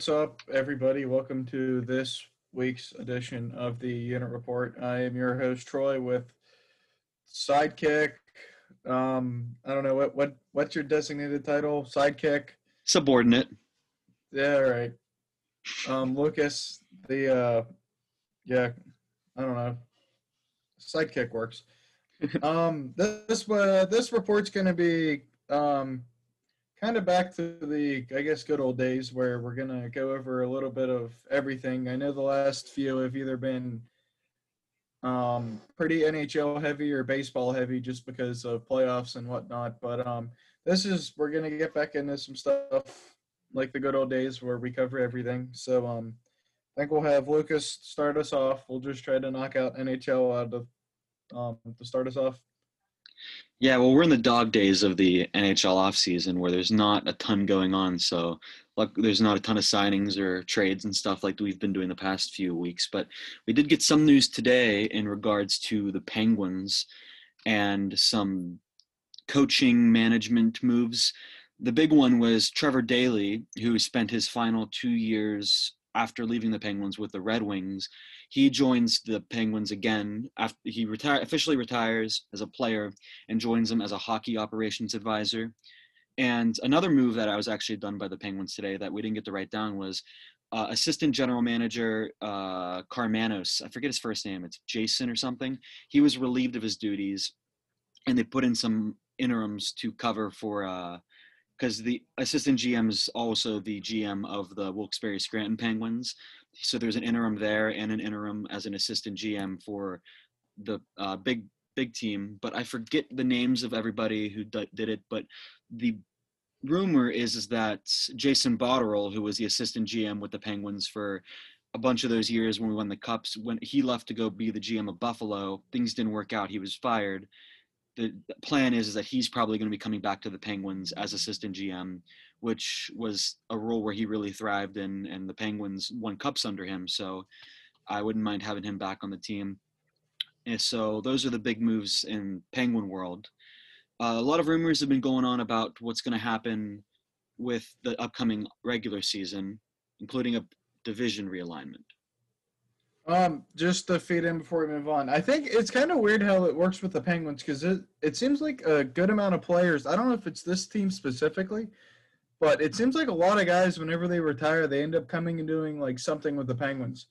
What's up, everybody? Welcome to this week's edition of the Unit Report. I am your host Troy with sidekick. Um, I don't know what what what's your designated title? Sidekick. Subordinate. Yeah, all right. Um, Lucas, the uh, yeah, I don't know. Sidekick works. um, this uh, this report's going to be um kind of back to the i guess good old days where we're going to go over a little bit of everything. I know the last few have either been um, pretty nhl heavy or baseball heavy just because of playoffs and whatnot but um, this is we're going to get back into some stuff like the good old days where we cover everything. So um, i think we'll have lucas start us off. We'll just try to knock out nhl out of um, to start us off yeah, well, we're in the dog days of the NHL offseason where there's not a ton going on. So, like, there's not a ton of signings or trades and stuff like we've been doing the past few weeks. But we did get some news today in regards to the Penguins and some coaching management moves. The big one was Trevor Daley, who spent his final two years after leaving the Penguins with the Red Wings he joins the Penguins again after he retire officially retires as a player and joins them as a hockey operations advisor. And another move that I was actually done by the Penguins today that we didn't get to write down was uh, assistant general manager uh, Karmanos. I forget his first name. It's Jason or something. He was relieved of his duties, and they put in some interims to cover for because uh, the assistant GM is also the GM of the Wilkes-Barre Scranton Penguins so there's an interim there and an interim as an assistant GM for the uh, big big team. But I forget the names of everybody who d- did it. But the rumor is is that Jason Botterill, who was the assistant GM with the Penguins for a bunch of those years when we won the cups, when he left to go be the GM of Buffalo, things didn't work out. He was fired. The plan is, is that he's probably going to be coming back to the Penguins as assistant GM which was a role where he really thrived in, and the Penguins won cups under him. So I wouldn't mind having him back on the team. And so those are the big moves in Penguin world. Uh, a lot of rumors have been going on about what's going to happen with the upcoming regular season, including a division realignment. Um, just to feed in before we move on, I think it's kind of weird how it works with the Penguins because it it seems like a good amount of players. I don't know if it's this team specifically, but it seems like a lot of guys, whenever they retire, they end up coming and doing like something with the Penguins.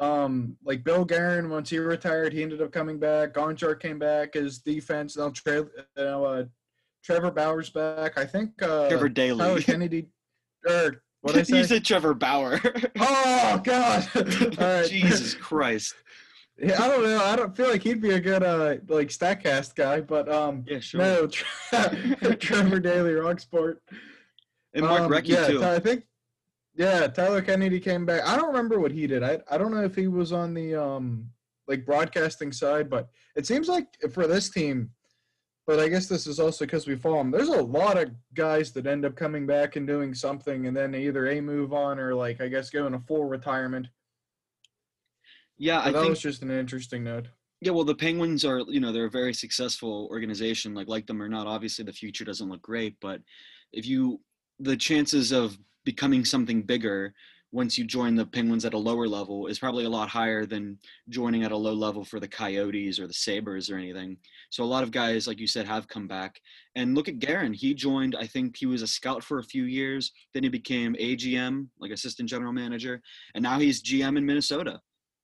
Um, like Bill Guerin, once he retired, he ended up coming back. Gonchar came back as defense. Now, Tre- uh, Trevor Bauer's back. I think uh, Trevor Daley. Tyler Kennedy. Or what I say? you said Trevor Bauer. oh God! Jesus Christ. Yeah, I don't know. I don't feel like he'd be a good uh like Statcast guy, but um yeah, sure. no, Trevor Daley, Rocksport. And Mark um, Recchi yeah, too. I think yeah, Tyler Kennedy came back. I don't remember what he did. I I don't know if he was on the um like broadcasting side, but it seems like for this team, but I guess this is also because we follow them. There's a lot of guys that end up coming back and doing something, and then either a move on or like I guess going a full retirement. Yeah, so I that think was just an interesting note. Yeah, well, the Penguins are you know they're a very successful organization. Like like them or not, obviously the future doesn't look great, but if you the chances of becoming something bigger once you join the Penguins at a lower level is probably a lot higher than joining at a low level for the Coyotes or the Sabres or anything. So a lot of guys, like you said, have come back. And look at Guerin. He joined, I think he was a scout for a few years. Then he became AGM, like assistant general manager. And now he's GM in Minnesota.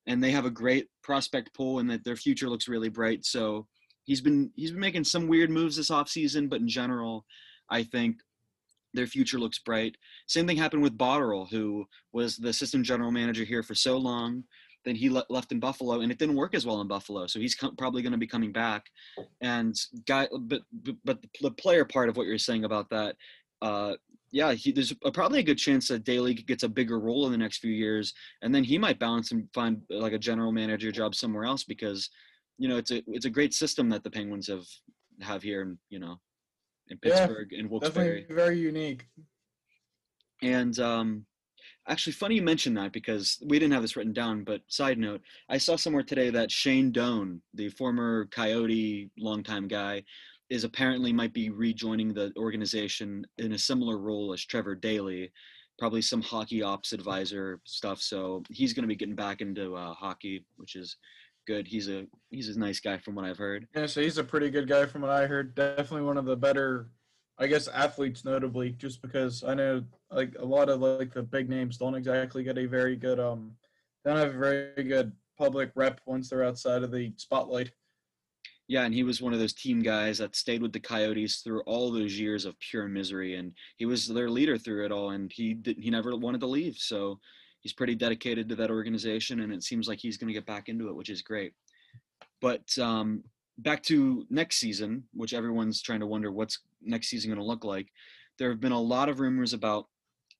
And they have a great prospect pool and that their future looks really bright. So he's been he's been making some weird moves this offseason, but in general, I think their future looks bright. Same thing happened with Botterill, who was the assistant general manager here for so long. Then he le- left in Buffalo, and it didn't work as well in Buffalo. So he's com- probably going to be coming back. And guy, but but the player part of what you're saying about that, uh, yeah, he, there's a, probably a good chance that Daley gets a bigger role in the next few years, and then he might bounce and find like a general manager job somewhere else because, you know, it's a it's a great system that the Penguins have have here, and you know, in Pittsburgh yeah, and Wilkes-Barre. Very unique. And um, actually, funny you mentioned that because we didn't have this written down. But side note, I saw somewhere today that Shane Doan, the former Coyote longtime guy, is apparently might be rejoining the organization in a similar role as Trevor Daley, probably some hockey ops advisor stuff. So he's going to be getting back into uh, hockey, which is good. He's a he's a nice guy from what I've heard. Yeah, so he's a pretty good guy from what I heard. Definitely one of the better, I guess, athletes, notably, just because I know like a lot of like the big names don't exactly get a very good um, don't have a very good public rep once they're outside of the spotlight. Yeah, and he was one of those team guys that stayed with the Coyotes through all those years of pure misery, and he was their leader through it all. And he didn't, he never wanted to leave, so he's pretty dedicated to that organization, and it seems like he's going to get back into it, which is great. But um, back to next season, which everyone's trying to wonder what's next season going to look like. There have been a lot of rumors about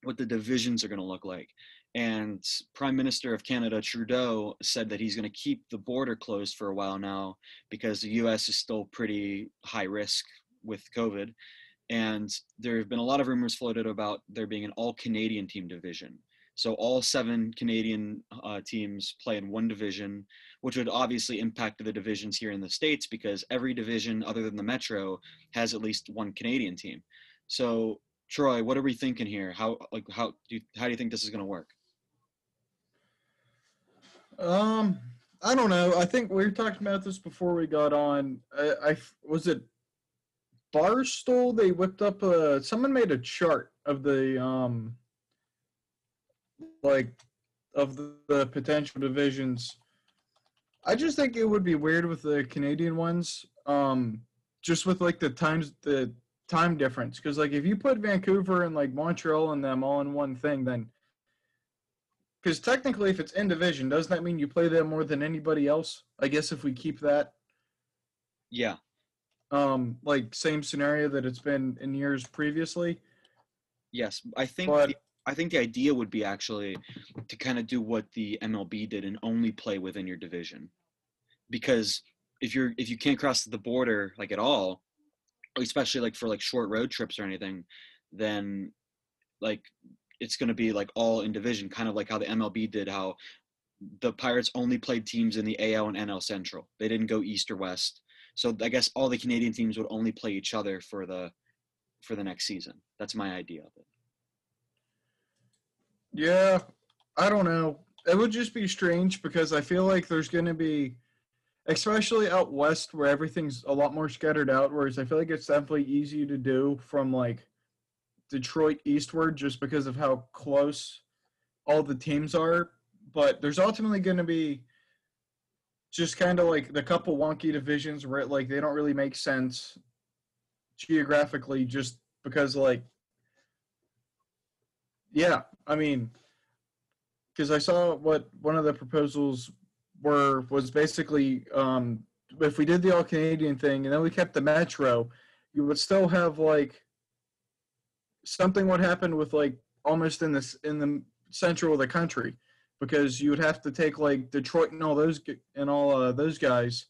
what the divisions are going to look like. And Prime Minister of Canada, Trudeau, said that he's going to keep the border closed for a while now because the US is still pretty high risk with COVID. And there have been a lot of rumors floated about there being an all Canadian team division. So all seven Canadian uh, teams play in one division, which would obviously impact the divisions here in the states because every division other than the Metro has at least one Canadian team. So Troy, what are we thinking here? How like how do you, how do you think this is going to work? Um, I don't know. I think we were talking about this before we got on. I, I was it Barstool. They whipped up a. Someone made a chart of the um, like, of the, the potential divisions. I just think it would be weird with the Canadian ones. Um, just with like the times the time difference, because like if you put Vancouver and like Montreal and them all in one thing, then because technically, if it's in division, doesn't that mean you play them more than anybody else? I guess if we keep that, Yeah, um, like same scenario that it's been in years previously. yes. I think But the, I think the idea would be actually to kind of do what the MLB did and only play within your division, because if you're if you can't cross the border like at all, especially like for like short road trips or anything, then like it's going to be like all in division, kind of like how the MLB did. How the Pirates only played teams in the AL and NL Central. They didn't go East or West. So I guess all the Canadian teams would only play each other for the for the next season. That's my idea of it. Yeah, I don't know. It would just be strange because I feel like there's going to be, especially out west where everything's a lot more scattered out. Whereas I feel like it's definitely easy to do from like Detroit eastward just because of how close all the teams are. But there's ultimately going to be just kind of like the couple wonky divisions where it, like they don't really make sense geographically just because like yeah i mean because i saw what one of the proposals were was basically um if we did the all canadian thing and then we kept the metro you would still have like something would happen with like almost in this in the central of the country because you would have to take like Detroit and all those and all uh, those guys,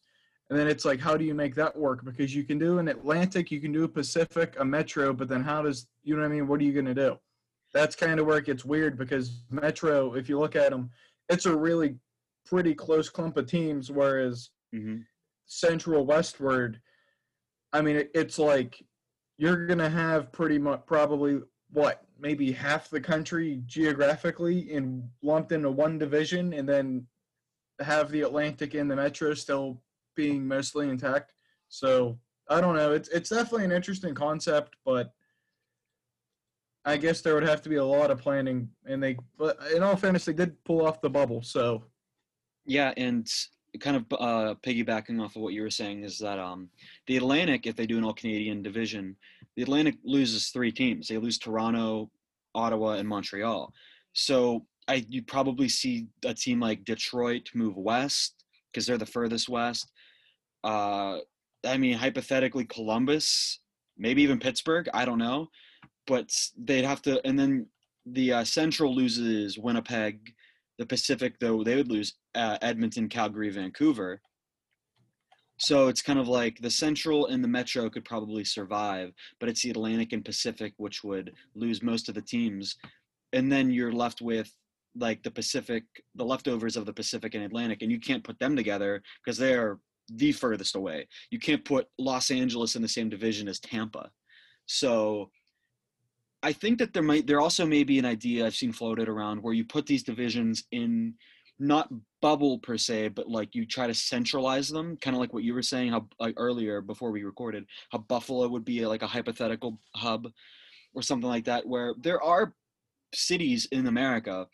and then it's like how do you make that work? Because you can do an Atlantic, you can do a Pacific, a Metro, but then how does you know what I mean? What are you gonna do? That's kind of where it gets weird because Metro, if you look at them, it's a really pretty close clump of teams, whereas hmm Central Westward, I mean, it, it's like you're gonna have pretty much probably what maybe half the country geographically in lumped into one division, and then have the Atlantic and the Metro still being mostly intact. So I don't know. It's it's definitely an interesting concept, but I guess there would have to be a lot of planning, and they. But in all fairness, they did pull off the bubble, so Yeah, and kind of uh, piggybacking off of what you were saying is that um, the Atlantic, if they do an all Canadian division, the Atlantic loses three teams. They lose Toronto, Ottawa, and Montreal. So I you probably see a team like Detroit move west because they're the furthest west. Uh, I mean, hypothetically, Columbus, maybe even Pittsburgh. I don't know, but they'd have to. And then the uh, Central loses Winnipeg. The Pacific, though, they would lose uh, Edmonton, Calgary, Vancouver. So it's kind of like the Central and the Metro could probably survive, but it's the Atlantic and Pacific which would lose most of the teams. And then you're left with like the Pacific, the leftovers of the Pacific and Atlantic, and you can't put them together because they're the furthest away. You can't put Los Angeles in the same division as Tampa. So I think that there might there also may be an idea I've seen floated around where you put these divisions in not bubble per se, but like you try to centralize them, kind of like what you were saying how like earlier before we recorded, how Buffalo would be like a hypothetical hub or something like that, where there are cities in America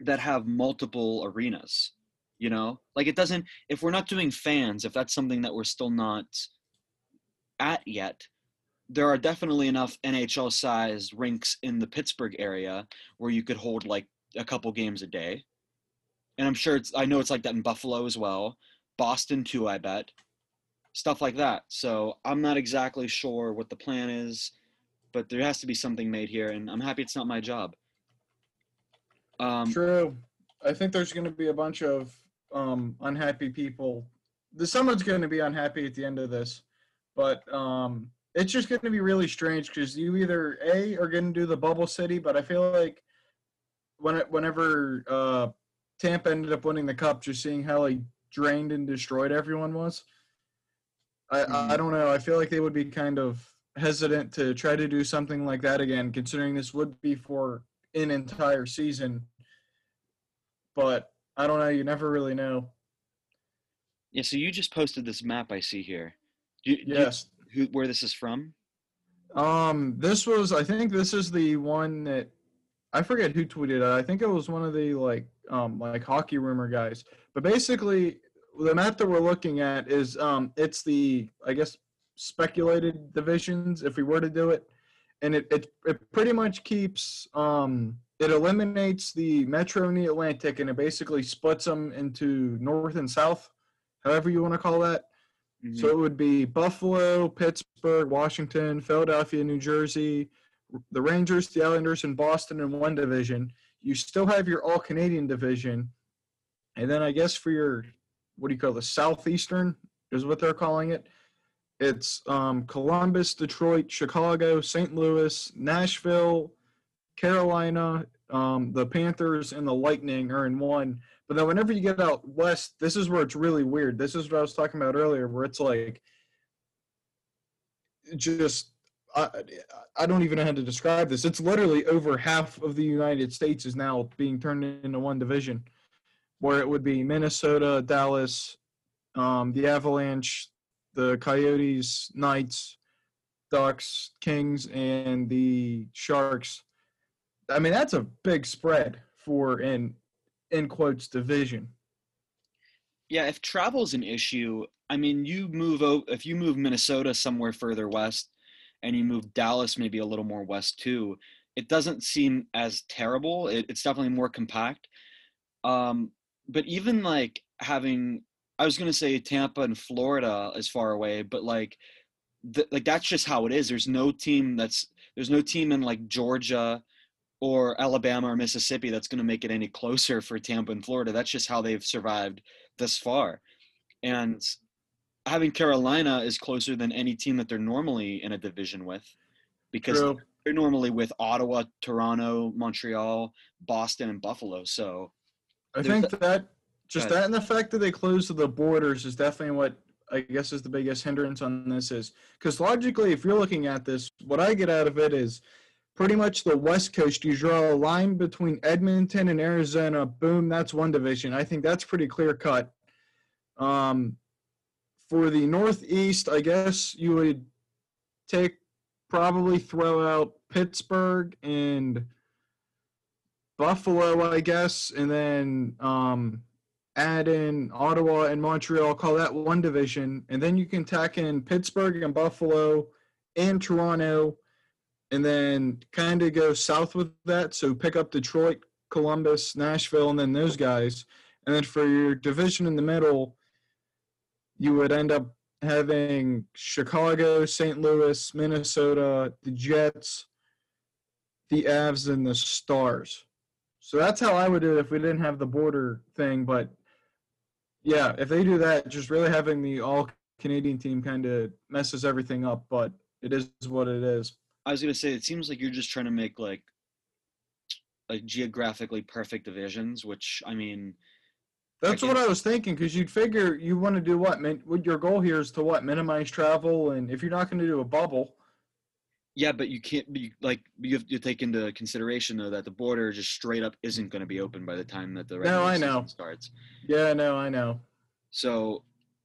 that have multiple arenas. You know, like it doesn't. If we're not doing fans, if that's something that we're still not at yet, there are definitely enough NHL sized rinks in the Pittsburgh area where you could hold like a couple games a day. And I'm sure it's I know it's like that in Buffalo as well. Boston too, I bet. Stuff like that. So I'm not exactly sure what the plan is, but there has to be something made here and I'm happy it's not my job. Um, True. I think there's going to be a bunch of um, unhappy people. The someone's going to be unhappy at the end of this, but um, it's just going to be really strange because you either a are going to do the bubble city, but I feel like when it, whenever uh, Tampa ended up winning the cup, just seeing how like drained and destroyed everyone was. I, mm. I mm-hmm. don't know. I feel like they would be kind of hesitant to try to do something like that again, considering this would be for an entire season. But I don't know. You never really know. Yeah. So you just posted this map I see here. You, yes. Who, where this is from? Um, this was. I think this is the one that I forget who tweeted it. I think it was one of the like um like hockey rumor guys. But basically, the map that we're looking at is um it's the I guess speculated divisions if we were to do it, and it it, it pretty much keeps um it eliminates the Metro and the Atlantic, and it basically splits them into North and South, however you want to call that. Mm-hmm. So it would be Buffalo, Pittsburgh, Washington, Philadelphia, New Jersey, the Rangers, the Islanders, and Boston in one division. You still have your All Canadian division, and then I guess for your what do you call the Southeastern is what they're calling it. It's um, Columbus, Detroit, Chicago, St. Louis, Nashville, Carolina, um, the Panthers, and the Lightning are in one. But then whenever you get out west, this is where it's really weird. This is what I was talking about earlier, where it's like just I, I don't even know how to describe this. It's literally over half of the United States is now being turned into one division, where it would be Minnesota, Dallas, um, the Avalanche, the Coyotes, Knights, Ducks, Kings, and the Sharks I mean, that's a big spread for an in quotes division. Yeah, if travel's an issue, I mean, you move if you move Minnesota somewhere further west, and you move Dallas maybe a little more west too, it doesn't seem as terrible. It, it's definitely more compact. Um, but even like having, I was gonna say Tampa and Florida is far away, but like, like that's just how it is. There's no team that's there's no team in like Georgia or Alabama or Mississippi that's going to make it any closer for Tampa and Florida. That's just how they've survived thus far. And having Carolina is closer than any team that they're normally in a division with because True. they're normally with Ottawa, Toronto, Montreal, Boston, and Buffalo. So I think that just that and the fact that they closed the borders is definitely what I guess is the biggest hindrance on this is because logically, if you're looking at this, what I get out of it is pretty much the West Coast. You draw a line between Edmonton and Arizona. Boom, that's one division. I think that's pretty clear cut. Um, for the Northeast, I guess you would take probably throw out Pittsburgh and Buffalo, I guess, and then um, add in Ottawa and Montreal. Call that one division, and then you can tack in Pittsburgh and Buffalo and Toronto and then kind of go south with that. So pick up Detroit, Columbus, Nashville, and then those guys. And then for your division in the middle, you would end up having Chicago, St. Louis, Minnesota, the Jets, the Avs, and the Stars. So that's how I would do it if we didn't have the border thing. But yeah, if they do that, just really having the all Canadian team kind of messes everything up. But it is what it is. I was gonna say it seems like you're just trying to make like like geographically perfect divisions, which I mean. That's I what I was thinking because you'd figure you want to do what? What your goal here is to what? Minimize travel, and if you're not going to do a bubble. Yeah, but you can't be like you have to take into consideration though that the border just straight up isn't going to be open by the time that the No, I season know. starts. Yeah, no, I know. So,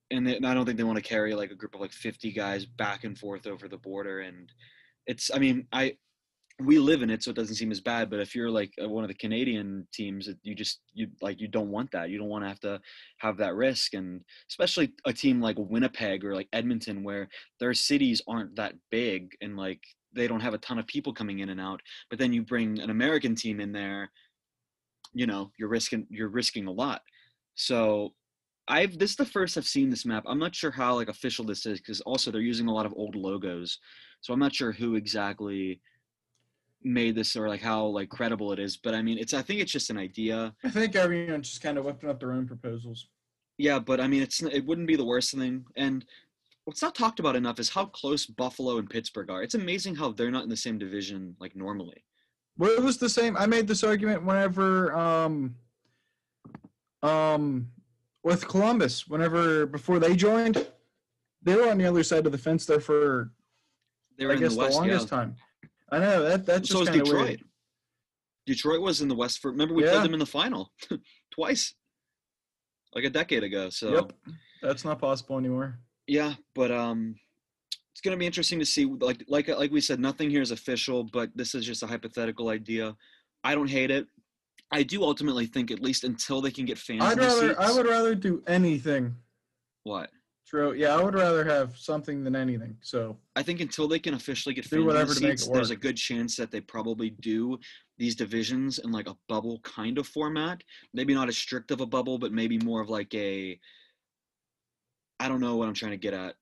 and, they, and I don't think they want to carry like a group of like 50 guys back and forth over the border. And it's, I mean, I, we live in it, so it doesn't seem as bad. But if you're like uh, one of the Canadian teams, you just, you like, you don't want that. You don't want to have to have that risk. And especially a team like Winnipeg or like Edmonton, where their cities aren't that big and like they don't have a ton of people coming in and out. But then you bring an American team in there, you know, you're risking, you're risking a lot. So I've this is the first I've seen this map. I'm not sure how like official this is because also they're using a lot of old logos, so I'm not sure who exactly made this or like how like credible it is. But I mean, it's I think it's just an idea. I think everyone's just kind of whipping up their own proposals. Yeah, but I mean, it's it wouldn't be the worst thing. And what's not talked about enough is how close Buffalo and Pittsburgh are. It's amazing how they're not in the same division like normally. Well, it was the same. I made this argument whenever, um, um, with Columbus. Whenever before they joined, they were on the other side of the fence there for They were I in guess the the, West, yeah. longest time. I know that that's so just is of Detroit. weird. Detroit was in the West for. Remember we Yeah. played them in the final twice, like a decade ago. So. Yep, that's not possible anymore. yeah but um it's going to be interesting to see like like like we said nothing here is official but this is just a hypothetical idea i don't hate it i do ultimately think at least until they can get fans I'd the rather I would rather do anything. what True. Yeah, I would rather have something than anything. So i think until they can officially get Do whatever to make it seats there's a good chance that they probably do these divisions in like a bubble kind of format maybe not as strict of a bubble but maybe more of like a i don't know what i'm trying to get at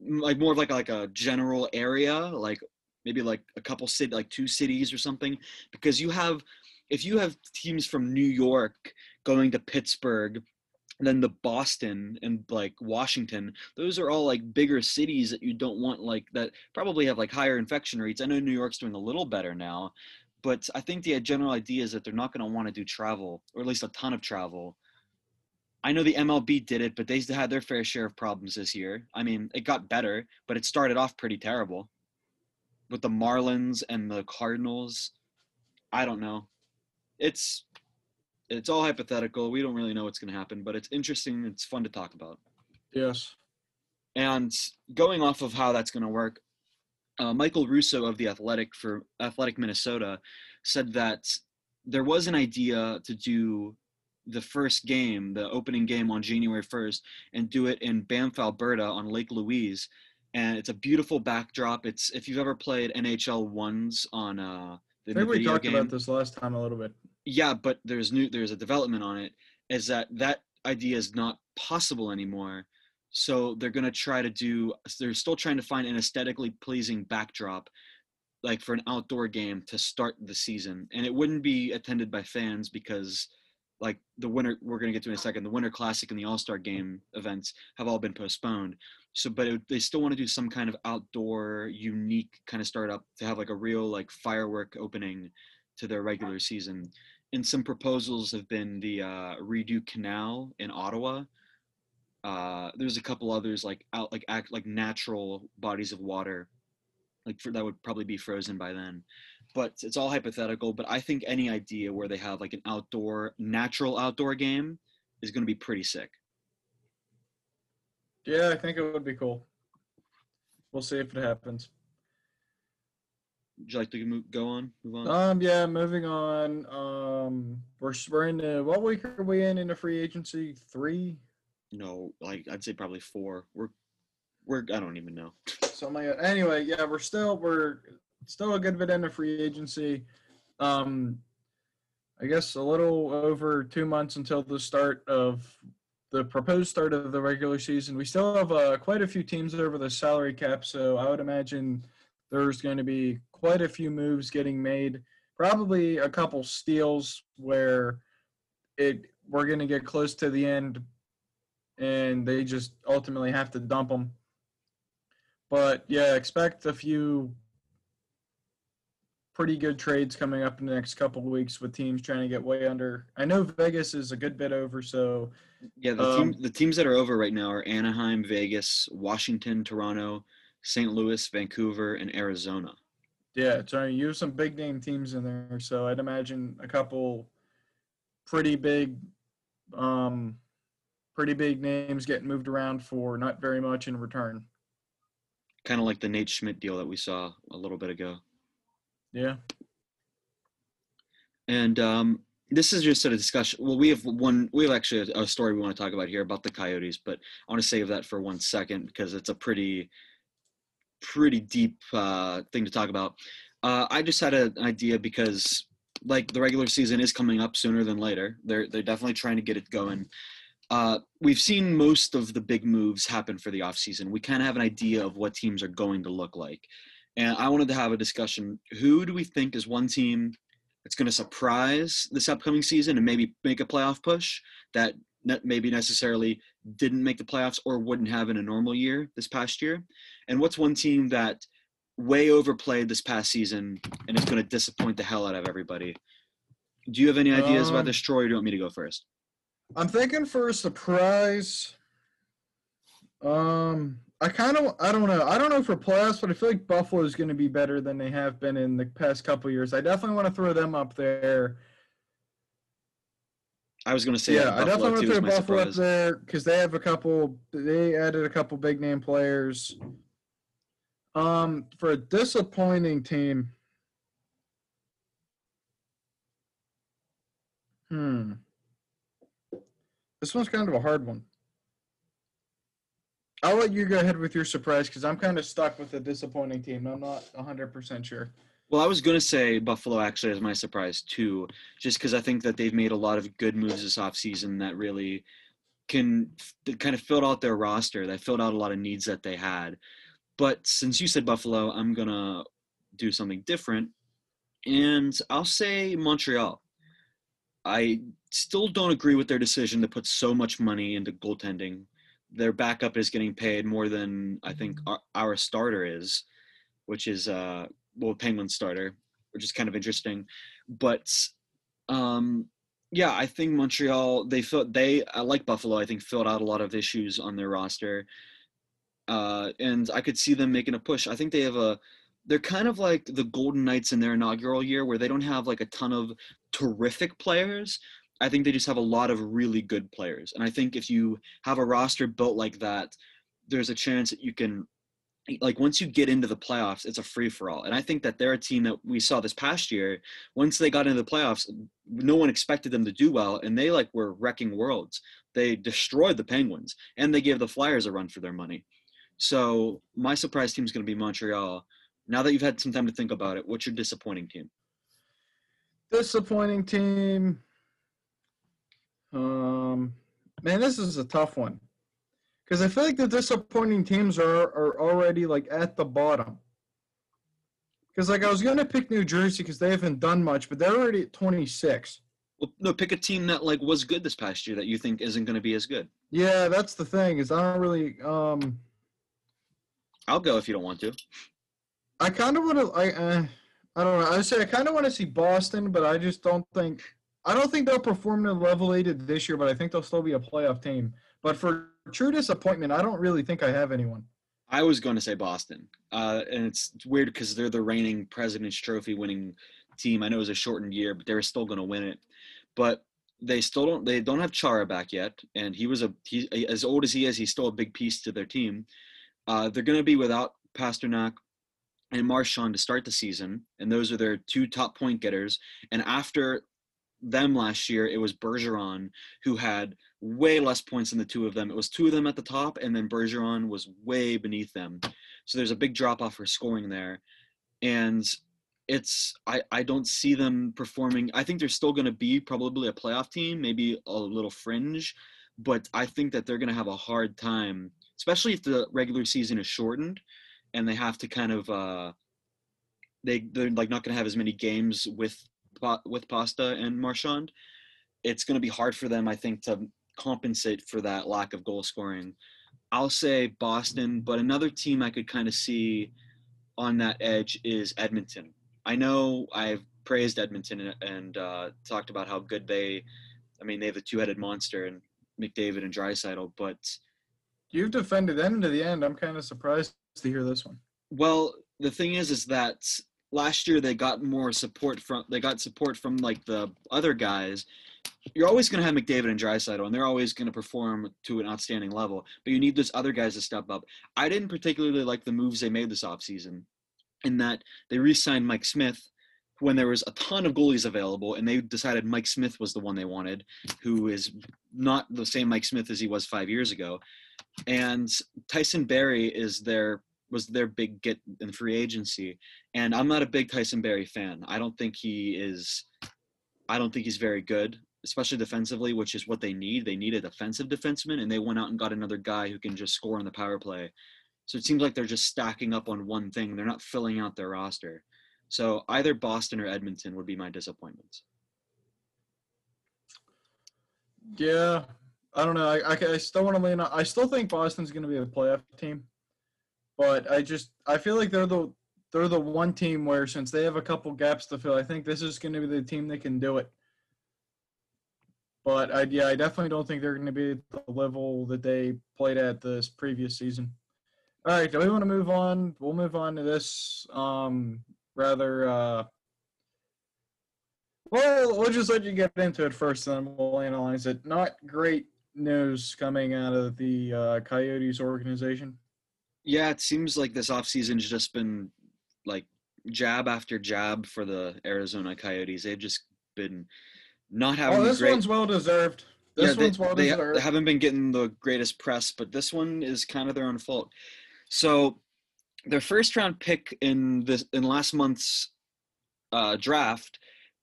like more of like a, like a general area like maybe like a couple city like two cities or something because you have if you have teams from new york going to pittsburgh and then the boston and like washington those are all like bigger cities that you don't want like that probably have like higher infection rates i know new york's doing a little better now but i think the general idea is that they're not going to want to do travel or at least a ton of travel I know the MLB did it, but they had their fair share of problems this year. I mean, it got better, but it started off pretty terrible with the Marlins and the Cardinals. I don't know. It's it's all hypothetical. We don't really know what's going to happen, but it's interesting. It's fun to talk about. yes, And going off of how that's going to work, uh, Michael Russo of the Athletic for Athletic Minnesota said that there was an idea to do the first game, the opening game on January 1st, and do it in Banff, Alberta on Lake Louise. And it's a beautiful backdrop. It's if you've ever played NHL ones on uh, the, I think we talked game about this last time a little bit. Yeah but there's new there's a development on it is that that idea is not possible anymore. So they're going to try to do they're still trying to find an aesthetically pleasing backdrop like for an outdoor game to start the season. And it wouldn't be attended by fans because like the winter we're going to get to in a second the winter classic and the all-star game events have all been postponed. So but it, they still want to do some kind of outdoor unique kind of startup to have like a real like firework opening to their regular season and some proposals have been the uh, Rideau canal in ottawa uh, there's a couple others like out like act like natural bodies of water like for, that would probably be frozen by then but it's all hypothetical but i think any idea where they have like an outdoor natural outdoor game is going to be pretty sick Yeah, I think it would be cool. We'll see if it happens. Would you like to move, go on move on Um, yeah, moving on. Um, we're we're in the what week are we in in the free agency? Three, no like i'd say probably four we're we're i don't even know So that. Anyway, yeah, we're still we're still a good bit in the free agency. Um, I guess a little over two months until the start of the proposed start of the regular season. We still have uh, quite a few teams over the salary cap, so I would imagine there's going to be quite a few moves getting made. Probably a couple steals where it we're going to get close to the end, and they just ultimately have to dump them. But yeah, expect a few pretty good trades coming up in the next couple of weeks with teams trying to get way under. I know Vegas is a good bit over, so Yeah, the, Um, team, the teams that are over right now are Anaheim, Vegas, Washington, Toronto, St. Louis, Vancouver, and Arizona. Yeah, so you have some big name teams in there. So I'd imagine a couple pretty big, um, pretty big names getting moved around for not very much in return. Kind of like the Nate Schmidt deal that we saw a little bit ago. Yeah. And um, this is just a discussion. Well, we have one. We have actually a, a story we want to talk about here about the Coyotes, but I want to save that for one second because it's a pretty, pretty deep uh, thing to talk about. Uh, I just had an idea because, like, the regular season is coming up sooner than later. They're they're definitely trying to get it going. Uh, we've seen most of the big moves happen for the offseason. We kind of have an idea of what teams are going to look like. And I wanted to have a discussion. Who do we think is one team that's going to surprise this upcoming season and maybe make a playoff push that maybe necessarily didn't make the playoffs or wouldn't have in a normal year this past year? And what's one team that way overplayed this past season and is going to disappoint the hell out of everybody? Do you have any ideas um, about this, Troy, or do you want me to go first? I'm thinking for a surprise. Um, I kind of I don't know I don't know for playoffs, but I feel like Buffalo is going to be better than they have been in the past couple years. I definitely want to throw them up there. I was going to say yeah, I definitely want to throw Buffalo up there because they have a couple. They added a couple big name players. Um, for a disappointing team. Hmm. This one's kind of a hard one. I'll let you go ahead with your surprise because I'm kind of stuck with a disappointing team. I'm not 100% sure. Well, I was going to say Buffalo actually as my surprise too, just because I think that they've made a lot of good moves this offseason that really can kind of filled out their roster, that filled out a lot of needs that they had. But since you said Buffalo, I'm going to do something different. And I'll say Montreal. I still don't agree with their decision to put so much money into goaltending their backup is getting paid more than I think mm-hmm. our, our starter is, which is uh well Penguin starter, which is kind of interesting. But um yeah, I think Montreal they felt they I like Buffalo. I think filled out a lot of issues on their roster, uh, and I could see them making a push. I think they have a they're kind of like the Golden Knights in their inaugural year, where they don't have like a ton of terrific players, I think they just have a lot of really good players. And I think if you have a roster built like that, there's a chance that you can like once you get into the playoffs, it's a free for all. And I think that they're a team that we saw this past year. Once they got into the playoffs, no one expected them to do well, and they like were wrecking worlds. They destroyed the Penguins, and they gave the Flyers a run for their money. So my surprise team is going to be Montreal. Now that you've had some time to think about it, what's your disappointing team? Disappointing team. Um, man, this is a tough one because I feel like the disappointing teams are are already like at the bottom. Because like I was gonna pick New Jersey because they haven't done much, but they're already at 26. Well, no, pick a team that like was good this past year that you think isn't going to be as good. Yeah, that's the thing. Is I don't really. um I'll go if you don't want to. I kind of want to. I uh, I don't know. I say I kind of want to see Boston, but I just don't think I don't think they'll perform to the level they did this year, but I think they'll still be a playoff team. But for true disappointment, I don't really think I have anyone. I was going to say Boston, uh, and it's, weird because they're the reigning President's Trophy winning team. I know it was a shortened year, but they're still going to win it. But they still don't. They don't have Chara back yet, and he was a he as old as he is. He's still a big piece to their team. Uh, they're going to be without Pastrnak and Marchand to start the season, and those are their two top point getters. And after them last year, it was Bergeron who had way less points than the two of them. It was two of them at the top, and then Bergeron was way beneath them. So there's a big drop off for scoring there. And it's I, I don't see them performing. I think they're still going to be probably a playoff team, maybe a little fringe, but I think that they're going to have a hard time, especially if the regular season is shortened and they have to kind of uh, they they're like not going to have as many games with with Pasta and Marchand, it's going to be hard for them, I think, to compensate for that lack of goal scoring. I'll say Boston, but another team I could kind of see on that edge is Edmonton. I know I've praised Edmonton and uh, talked about how good they, I mean, they have a two-headed monster and McDavid and Draisaitl, but you've defended them to the end. I'm kind of surprised to hear this one. Well, the thing is, is that last year they got more support from they got support from like the other guys. You're always going to have McDavid and Draisaitl, and they're always going to perform to an outstanding level. But you need those other guys to step up. I didn't particularly like the moves they made this offseason, in that they re-signed Mike Smith when there was a ton of goalies available, and they decided Mike Smith was the one they wanted, who is not the same Mike Smith as he was five years ago. And Tyson Barrie is their was their big get in free agency. And I'm not a big Tyson Barrie fan. I don't think he is I don't think he's very good, especially defensively, which is what they need. They need a defensive defenseman and they went out and got another guy who can just score on the power play. So it seems like they're just stacking up on one thing. They're not filling out their roster. So either Boston or Edmonton would be my disappointments. Yeah, I don't know. I, I, I still want to lean. On, I still think Boston's going to be a playoff team, but I just I feel like they're the they're the one team where since they have a couple gaps to fill, I think this is going to be the team that can do it. But I yeah, I definitely don't think they're going to be at the level that they played at this previous season. All right, do we want to move on? We'll move on to this um, rather. Uh, well, we'll just let you get into it first, and then we'll analyze it. Not great news coming out of the uh, Coyotes organization. Yeah, it seems like this offseason's just been like jab after jab for the Arizona Coyotes. They've just been not having. Oh, this great... one's well deserved. This yeah, they, one's well they, deserved. they haven't been getting the greatest press, but this one is kind of their own fault. So, their first round pick in this in last month's uh, draft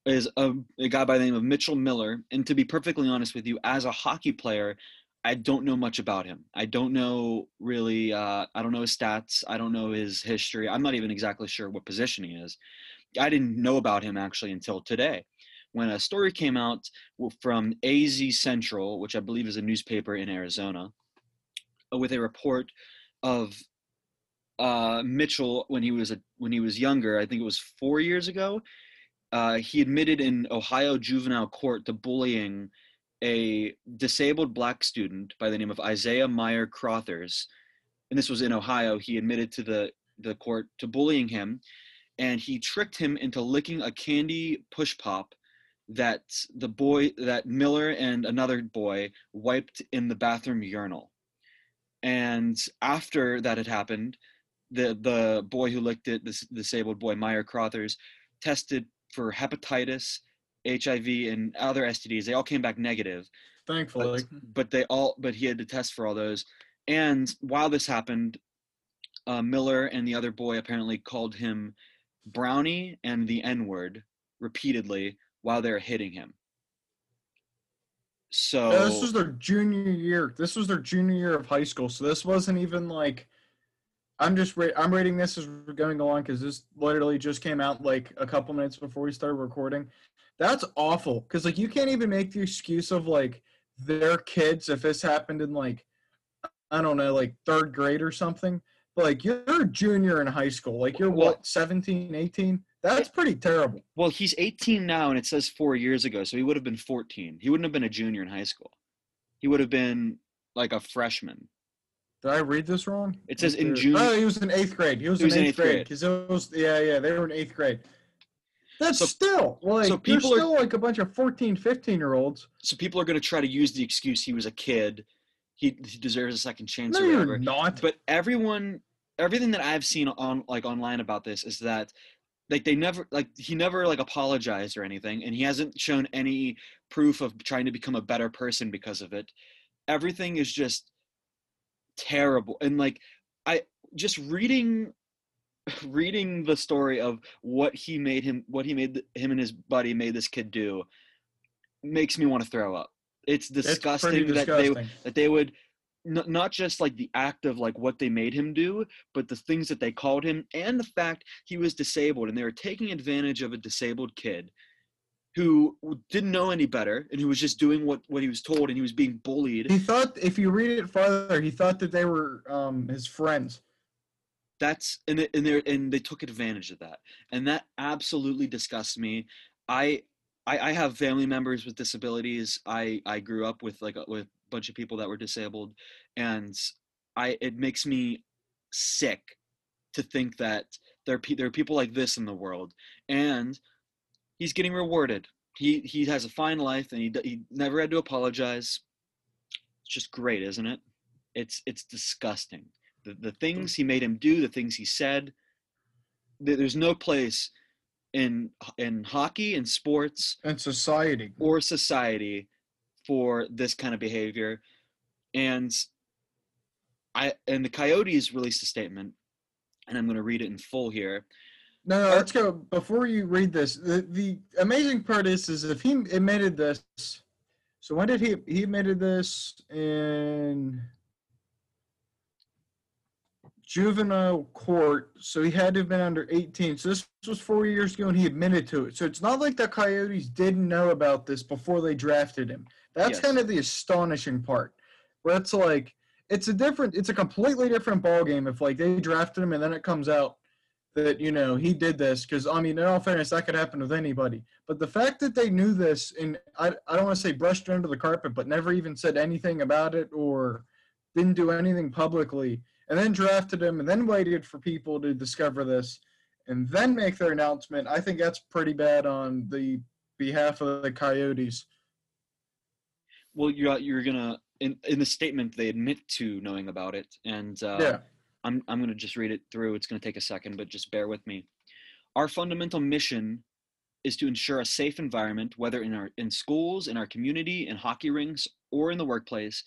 is a, a guy by the name of Mitchell Miller. And to be perfectly honest with you, as a hockey player, I don't know much about him. I don't know really. Uh, I don't know his stats. I don't know his history. I'm not even exactly sure what position he is. I didn't know about him actually until today, when a story came out from AZ Central, which I believe is a newspaper in Arizona, with a report of uh, Mitchell when he was a, when he was younger. I think it was four years ago. Uh, he admitted in Ohio juvenile court to bullying a disabled black student by the name of Isaiah Meyer Crothers, and this was in Ohio. He admitted to the the court to bullying him, and he tricked him into licking a candy push pop that the boy that Miller and another boy wiped in the bathroom urinal. And after that had happened, the the boy who licked it, this disabled boy Meyer Crothers, tested for hepatitis, HIV, and other STDs. They all came back negative. Thankfully, But, but they all, but he had to test for all those. And while this happened, uh, Miller and the other boy apparently called him Brownie and the N word repeatedly while they're hitting him. So Yeah, this was their junior year. This was their junior year of high school. So this wasn't even like. I'm just ra- I'm rating this as we're going along because this literally just came out like a couple minutes before we started recording. That's awful because like you can't even make the excuse of like their kids if this happened in like I don't know like third grade or something. But like you're a junior in high school, like you're what 17, 18. That's pretty terrible. well, he's 18 now, and it says four years ago, so he would have been 14. He wouldn't have been a junior in high school. He would have been like a freshman. Did I read this wrong? It says in June- Oh, he was in eighth grade. He was, He was in in eighth eighth grade because it was yeah yeah they were in eighth grade. That's So- still like so people are- still like a bunch of 14, 15 year olds. So people are going to try to use the excuse he was a kid. He, he deserves a second chance No, or you're not. but everyone everything that i've seen on like online about this is that like they never like he never like apologized or anything and he hasn't shown any proof of trying to become a better person because of it everything is just terrible and like i just reading reading the story of what he made him what he made him and his buddy made this kid do makes me want to throw up it's It's disgusting, pretty that they disgusting. that they would n- not just like the act of like what they made him do but the things that they called him and the fact he was disabled and they were taking advantage of a disabled kid who didn't know any better and who was just doing what what he was told and he was being bullied. He thought if you read it farther, he thought that they were um his friends. that's and they, and they and they took advantage of that and that absolutely disgusts me. I, I i have family members with disabilities. I i grew up with like with bunch of people that were disabled and i it makes me sick to think that there are, pe- there are people like this in the world, and he's getting rewarded. He he has a fine life, and he he never had to apologize. It's just great, isn't it? It's it's disgusting. The the hmm. things he made him do, the things he said. There's no place in in hockey and sports And society. or society for this kind of behavior. And I and the Coyotes released a statement, and I'm going to read it in full here. No, no, let's go. Before you read this, the, the amazing part is, is if he admitted this. So when did he he admitted this in juvenile court? So he had to have been under 18. So this was four years ago, and he admitted to it. So it's not like the Coyotes didn't know about this before they drafted him. That's Yes. kind of the astonishing part, where it's like it's a different, it's a completely different ball game if like they drafted him and then it comes out that you know he did this because I mean, in all fairness, that could happen with anybody. But the fact that they knew this and I, I don't want to say brushed it under the carpet, but never even said anything about it or didn't do anything publicly, and then drafted him and then waited for people to discover this and then make their announcement, I think that's pretty bad on the behalf of the Coyotes. Well, you're you're gonna in in the statement they admit to knowing about it, and uh, yeah. I'm I'm gonna just read it through. It's gonna take a second, but just bear with me. Our fundamental mission is to ensure a safe environment, whether in our in schools, in our community, in hockey rinks, or in the workplace,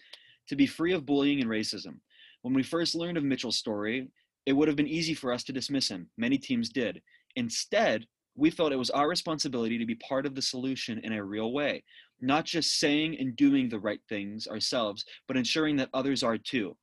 to be free of bullying and racism. When we first learned of Mitchell's story, it would have been easy for us to dismiss him. Many teams did. Instead, we felt it was our responsibility to be part of the solution in a real way, not just saying and doing the right things ourselves, but ensuring that others are too.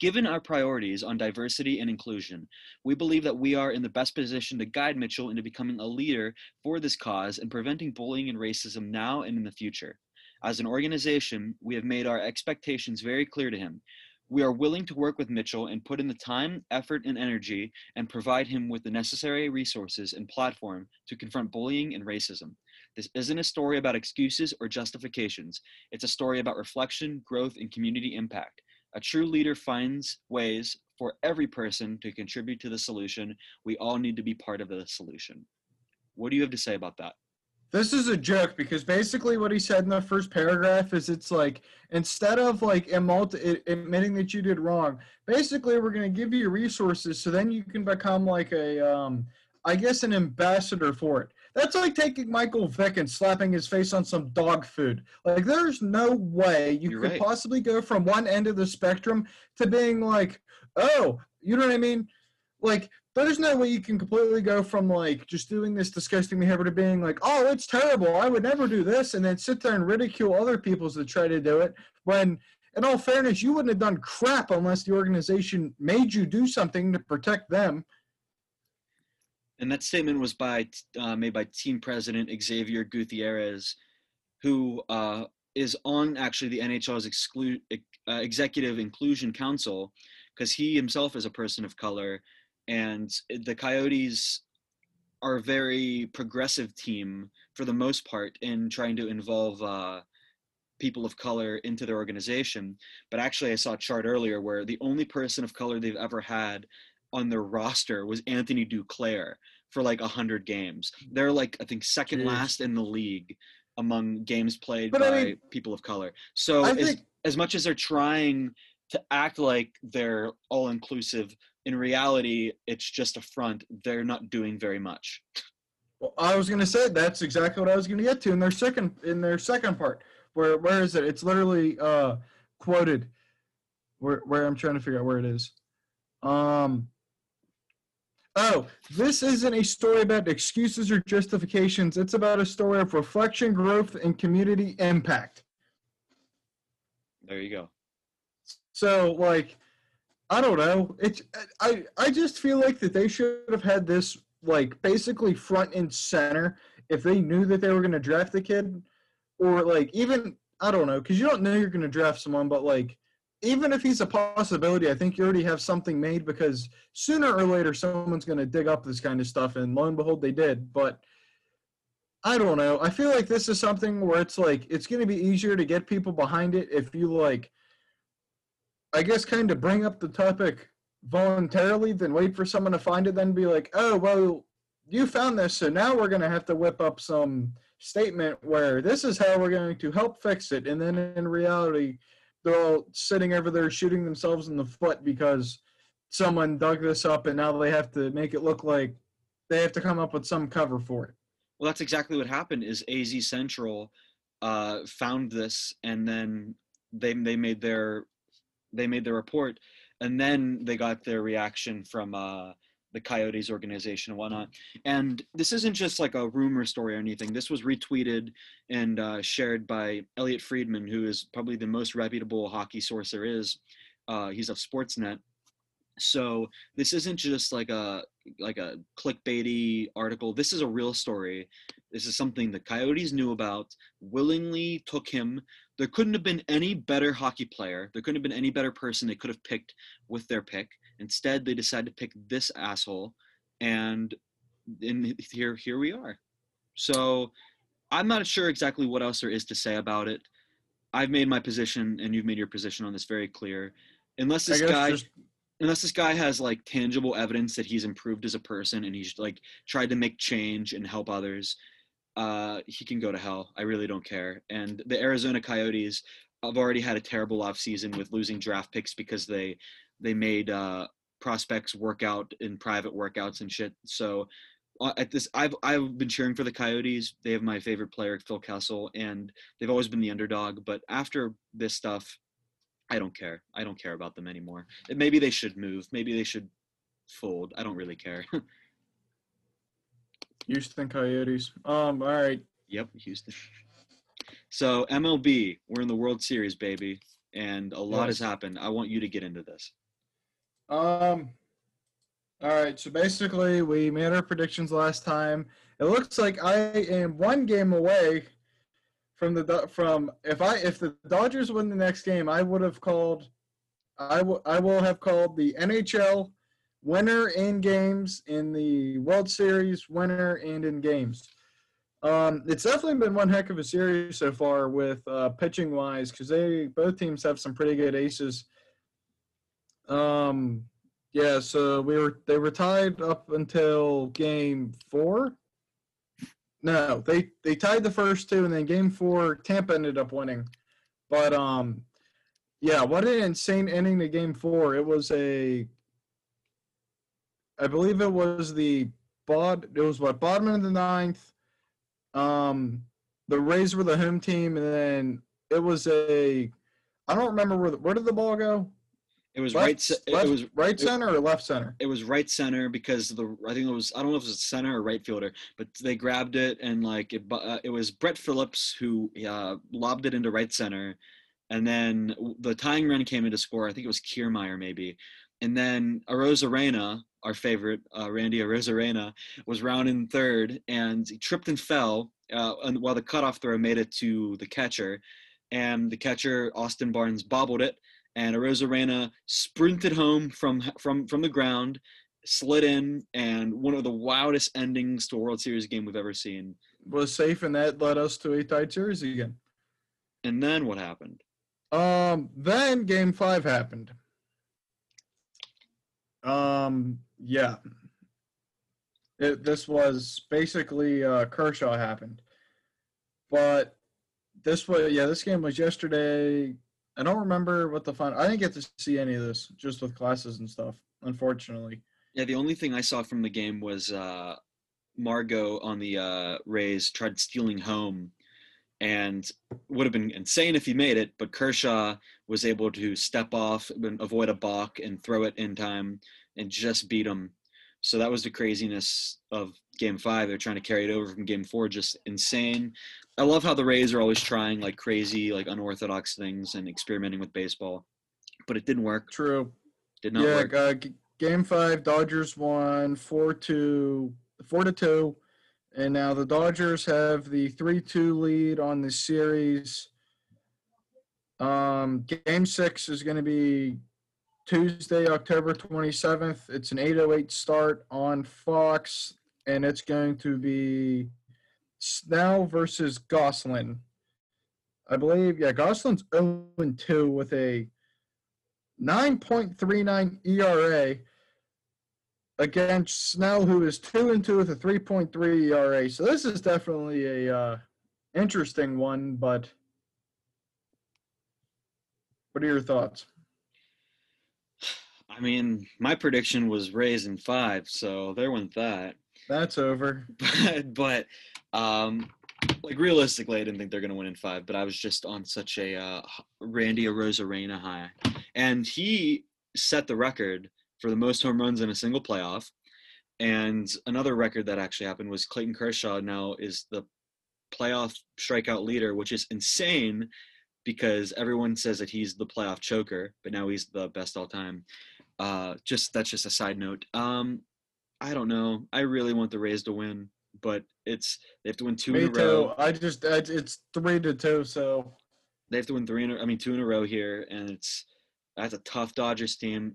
Given our priorities on diversity and inclusion, we believe that we are in the best position to guide Mitchell into becoming a leader for this cause and preventing bullying and racism now and in the future. As an organization, we have made our expectations very clear to him. We are willing to work with Mitchell and put in the time, effort, and energy and provide him with the necessary resources and platform to confront bullying and racism. This isn't a story about excuses or justifications. It's a story about reflection, growth, and community impact. A true leader finds ways for every person to contribute to the solution. We all need to be part of the solution. What do you have to say about that? This is a joke because basically what he said in the first paragraph is it's like instead of like admitting that you did wrong, basically we're going to give you resources so then you can become like a um I guess an ambassador for it. That's like taking Michael Vick and slapping his face on some dog food. Like there's no way you You're could right. possibly go from one end of the spectrum to being like, "Oh, you know what I mean?" Like there's no way you can completely go from like just doing this disgusting behavior to being like, oh, it's terrible. I would never do this, and then sit there and ridicule other people's that try to do it. When, in all fairness, you wouldn't have done crap unless the organization made you do something to protect them. And that statement was by uh, made by team president Xavier Gutierrez, who uh, is on actually the NHL's exclu- uh, executive inclusion council, because he himself is a person of color, and the Coyotes are a very progressive team for the most part in trying to involve uh, people of color into their organization. But actually, I saw a chart earlier where the only person of color they've ever had on their roster was Anthony Duclair for like 100 games. They're like, I think, second Jeez. last in the league among games played But by I mean- people of color. So, I as, think as much as they're trying to act like they're all inclusive, in reality, it's just a front. They're not doing very much. well, I was gonna say that's exactly what I was gonna get to in their second in their second part. Where where is it? It's literally uh quoted. Where where I'm trying to figure out where it is. Um. Oh, this isn't a story about excuses or justifications. It's about a story of reflection, growth, and community impact. There you go. So, like, I don't know. It's I I just feel like that they should have had this like basically front and center if they knew that they were going to draft the kid, or like even I don't know because you don't know you're going to draft someone, but like even if he's a possibility, I think you already have something made because sooner or later someone's going to dig up this kind of stuff, and lo and behold, they did. But I don't know. I feel like this is something where it's like it's going to be easier to get people behind it if you like I guess kind of bring up the topic voluntarily than wait for someone to find it, then be like, oh, well, you found this, so now we're going to have to whip up some statement where this is how we're going to help fix it. And then in reality, they're all sitting over there shooting themselves in the foot because someone dug this up and now they have to make it look like they have to come up with some cover for it. Well, that's exactly what happened. Is AZ Central uh, found this and then they they made their they made their report and then they got their reaction from uh, the Coyotes organization and whatnot. And this isn't just like a rumor story or anything. This was retweeted and uh, shared by Elliotte Friedman, who is probably the most reputable hockey source there is. Uh, he's of Sportsnet. So this isn't just like a like a clickbaity article. This is a real story. This is something the Coyotes knew about, willingly took him. There couldn't have been any better hockey player. There couldn't have been any better person they could have picked with their pick. Instead, they decide to pick this asshole, and and here here we are. So I'm not sure exactly what else there is to say about it. I've made my position, and you've made your position on this very clear. Unless this guy, just... unless this guy has like tangible evidence that he's improved as a person and he's like tried to make change and help others, uh, he can go to hell. I really don't care. And the Arizona Coyotes have already had a terrible offseason with losing draft picks because they they made uh, prospects work out in private workouts and shit. So uh, at this, I've I've been cheering for the Coyotes. They have my favorite player, Phil Kessel, and they've always been the underdog. But after this stuff, I don't care. I don't care about them anymore. Maybe they should move. Maybe they should fold. I don't really care. Houston Coyotes. Um. All right. Yep, Houston. So MLB, we're in the World Series, baby, and a lot yes. has happened. I want you to get into this. Um. All right. So basically, we made our predictions last time. It looks like I am one game away from the from if I if the Dodgers win the next game, I would have called. I will I will have called the NHL winner in games in the World Series, winner and in games. Um, it's definitely been one heck of a series so far with uh, pitching wise because they both teams have some pretty good aces. Um, yeah, so we were they were tied up until game four. No, they they tied the first two, and then game four, Tampa ended up winning. But um, yeah, what an insane ending to game four! It was a, I believe it was the bot. It was what bottom of the ninth. Um, the Rays were the home team, and then it was a. I don't remember where the, where did the ball go. It was left, right. Left, it was right center or left center. It was right center because the I think it was I don't know if it was center or right fielder, but they grabbed it and like it. Uh, it was Brett Phillips who uh, lobbed it into right center, and then the tying run came into score. I think it was Kiermaier maybe, and then Arozarena, our favorite uh, Randy Arozarena, was rounding third and he tripped and fell. Uh, and while the cutoff throw made it to the catcher, and the catcher Austin Barnes bobbled it and Arozarena sprinted home from from from the ground, slid in, and one of the wildest endings to a World Series game we've ever seen. Was safe, and that led us to a tied series again. And then what happened? Um, then Game Five happened. Um, yeah. It, this was basically uh, Kershaw happened, but this was yeah. This game was yesterday. I don't remember what the final. I didn't get to see any of this, just with classes and stuff. Unfortunately. Yeah, the only thing I saw from the game was uh, Margot on the uh, Rays tried stealing home, and would have been insane if he made it. But Kershaw was able to step off and avoid a balk and throw it in time and just beat him. So that was the craziness of Game Five. They're trying to carry it over from Game Four, just insane. I love how the Rays are always trying like crazy, like unorthodox things and experimenting with baseball, but it didn't work. True. Did not yeah, work. Uh, game five, Dodgers won four to four to two, and now the Dodgers have the three two lead on the series. Um, game six is going to be Tuesday, October twenty seventh. It's an eight oh eight start on Fox, and it's going to be Snell versus Gonsolin. I believe, yeah, Gonsolin's 0 2 with a 9.39 ERA against Snell, who is two and two with a 3.3 ERA. So this is definitely a uh, interesting one. But what are your thoughts? I mean, my prediction was Rays in five, so there went that. That's over. But, but um, like realistically, I didn't think they're going to win in five. But I was just on such a uh, Randy Arozarena high, and he set the record for the most home runs in a single playoff. And another record that actually happened was Clayton Kershaw now is the playoff strikeout leader, which is insane because everyone says that he's the playoff choker, but now he's the best all time. Uh, just that's just a side note. Um, I don't know. I really want the Rays to win, but it's they have to win two Me in a row. too. I just I, it's three to two. So They have to win three in a, I mean two in a row here, and it's that's a tough Dodgers team.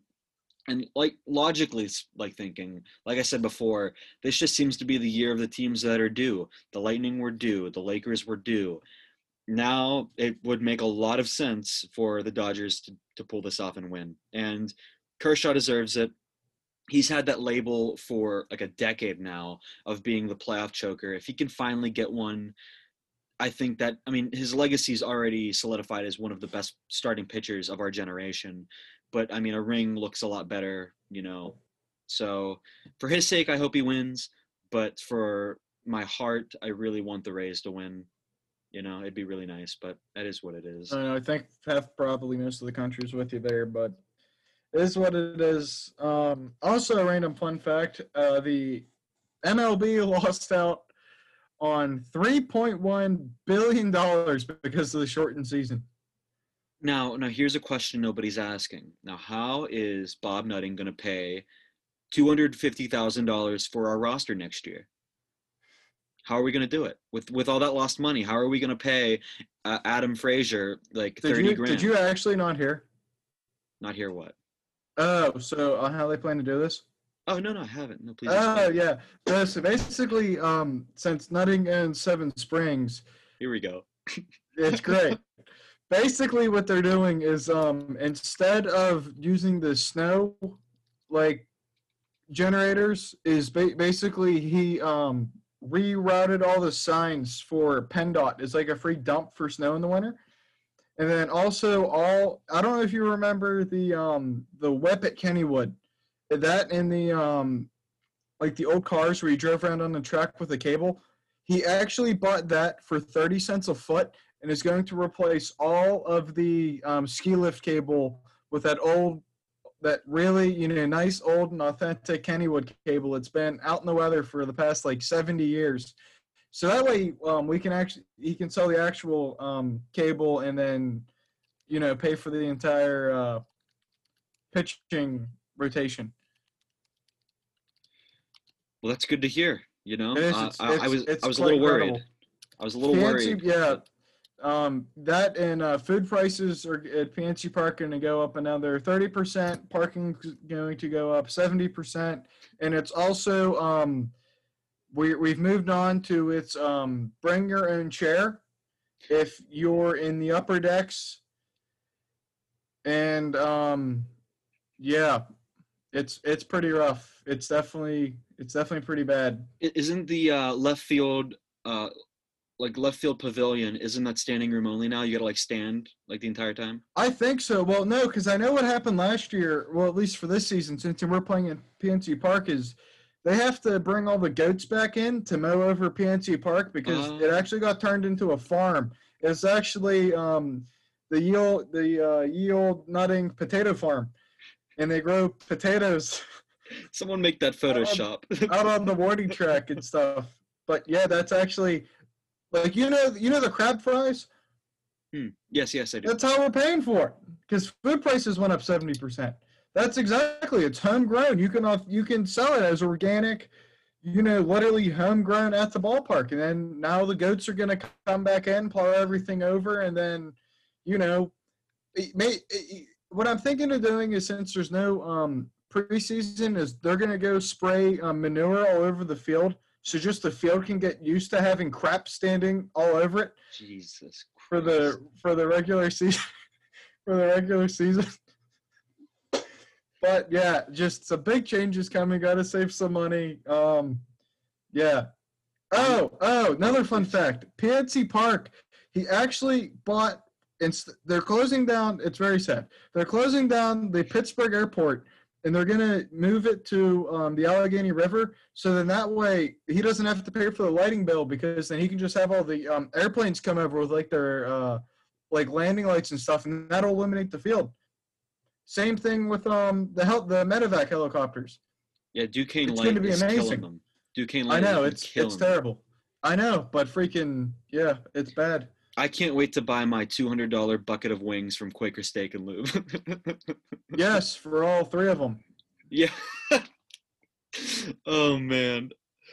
And like logically, like thinking, like I said before, this just seems to be the year of the teams that are due. The Lightning were due. The Lakers were due. Now it would make a lot of sense for the Dodgers to, to pull this off and win. And Kershaw deserves it. He's had that label for like a decade now of being the playoff choker. If he can finally get one, I think that I mean his legacy's already solidified as one of the best starting pitchers of our generation. But I mean a ring looks a lot better, you know. So for his sake, I hope he wins. But for my heart, I really want the Rays to win. You know, it'd be really nice, but that is what it is. I, I think half probably most of the country's with you there, but it is what it is. Um, also, a random fun fact: uh, the MLB lost out on 3.1 billion dollars because of the shortened season. Now, now here's a question nobody's asking. Now, how is Bob Nutting going to pay two hundred fifty thousand dollars for our roster next year? How are we going to do it with with all that lost money? How are we going to pay uh, Adam Frazier like Did thirty you grand? did you actually not hear? Not hear what? Oh, so uh, how they plan to do this? Oh no, no, I haven't. No, please. Oh explain. yeah. So, so basically, um, since Nutting and Seven Springs Here we go. It's great. Basically, what they're doing is um, instead of using the snow like generators, is ba- basically he um, rerouted all the signs for PennDOT. It's like a free dump for snow in the winter. And then also all I don't know if you remember the um, the whip at Kennywood, that in the um, like the old cars where you drove around on the track with a cable. He actually bought that for 30 cents a foot and is going to replace all of the um, ski lift cable with that old, that really, you know, nice old and authentic Kennywood cable. It's been out in the weather for the past like 70 years. So that way um, we can actually, he can sell the actual um, cable and then, you know, pay for the entire uh, pitching rotation. Well, that's good to hear. You know, is, Uh, it's- I, I was I was a little worried. incredible. I was a little Fancy- worried. yeah. Um, that and uh, food prices are at PNC Park going to go up another 30%. Parking going to go up 70%. And it's also, um, we, we've moved on to its um, bring your own chair. If you're in the upper decks, and um, yeah, it's it's pretty rough. It's definitely it's definitely pretty bad. Isn't the uh, left field, uh, like left field pavilion, isn't that standing room only now? You gotta like stand like the entire time. I think so. Well, no, because I know what happened last year. Well, at least for this season, since we're playing at PNC Park, is they have to bring all the goats back in to mow over PNC Park because it Oh. actually got turned into a farm. It's actually um, the yield the uh, yield nutting potato farm, and they grow potatoes Someone make that Photoshop. out on the warning track and stuff. But yeah, that's actually like you know you know the crab fries. Hmm. Yes, yes, I do. That's how we're paying for it because food prices went up seventy percent. That's exactly it's homegrown. You can off- you can sell it as organic, you know, literally homegrown at the ballpark. And then now the goats are gonna come back in, plow everything over, and then, you know, it may, it- what I'm thinking of doing is since there's no um, preseason, is they're gonna go spray um, manure all over the field, so just the field can get used to having crap standing all over it Jesus for the for the regular season for the regular season. But yeah, just some big changes coming. Got to save some money. Um, yeah. Oh, oh, another fun fact: PNC Park. He actually bought. Inst- they're closing down. It's very sad. They're closing down the Pittsburgh airport, and they're gonna move it to um, the Allegheny River. So then that way he doesn't have to pay for the lighting bill because then he can just have all the um, airplanes come over with like their uh, like landing lights and stuff, and that'll eliminate the field. Same thing with um the hel- the medevac helicopters. Yeah, Duquesne It's Light gonna be is amazing. killing them. Duquesne I know it's it's them. terrible. I know, but freaking yeah, it's bad. I can't wait to buy my two hundred dollar bucket of wings from Quaker Steak and Lube. Yes, for all three of them. yeah. oh man.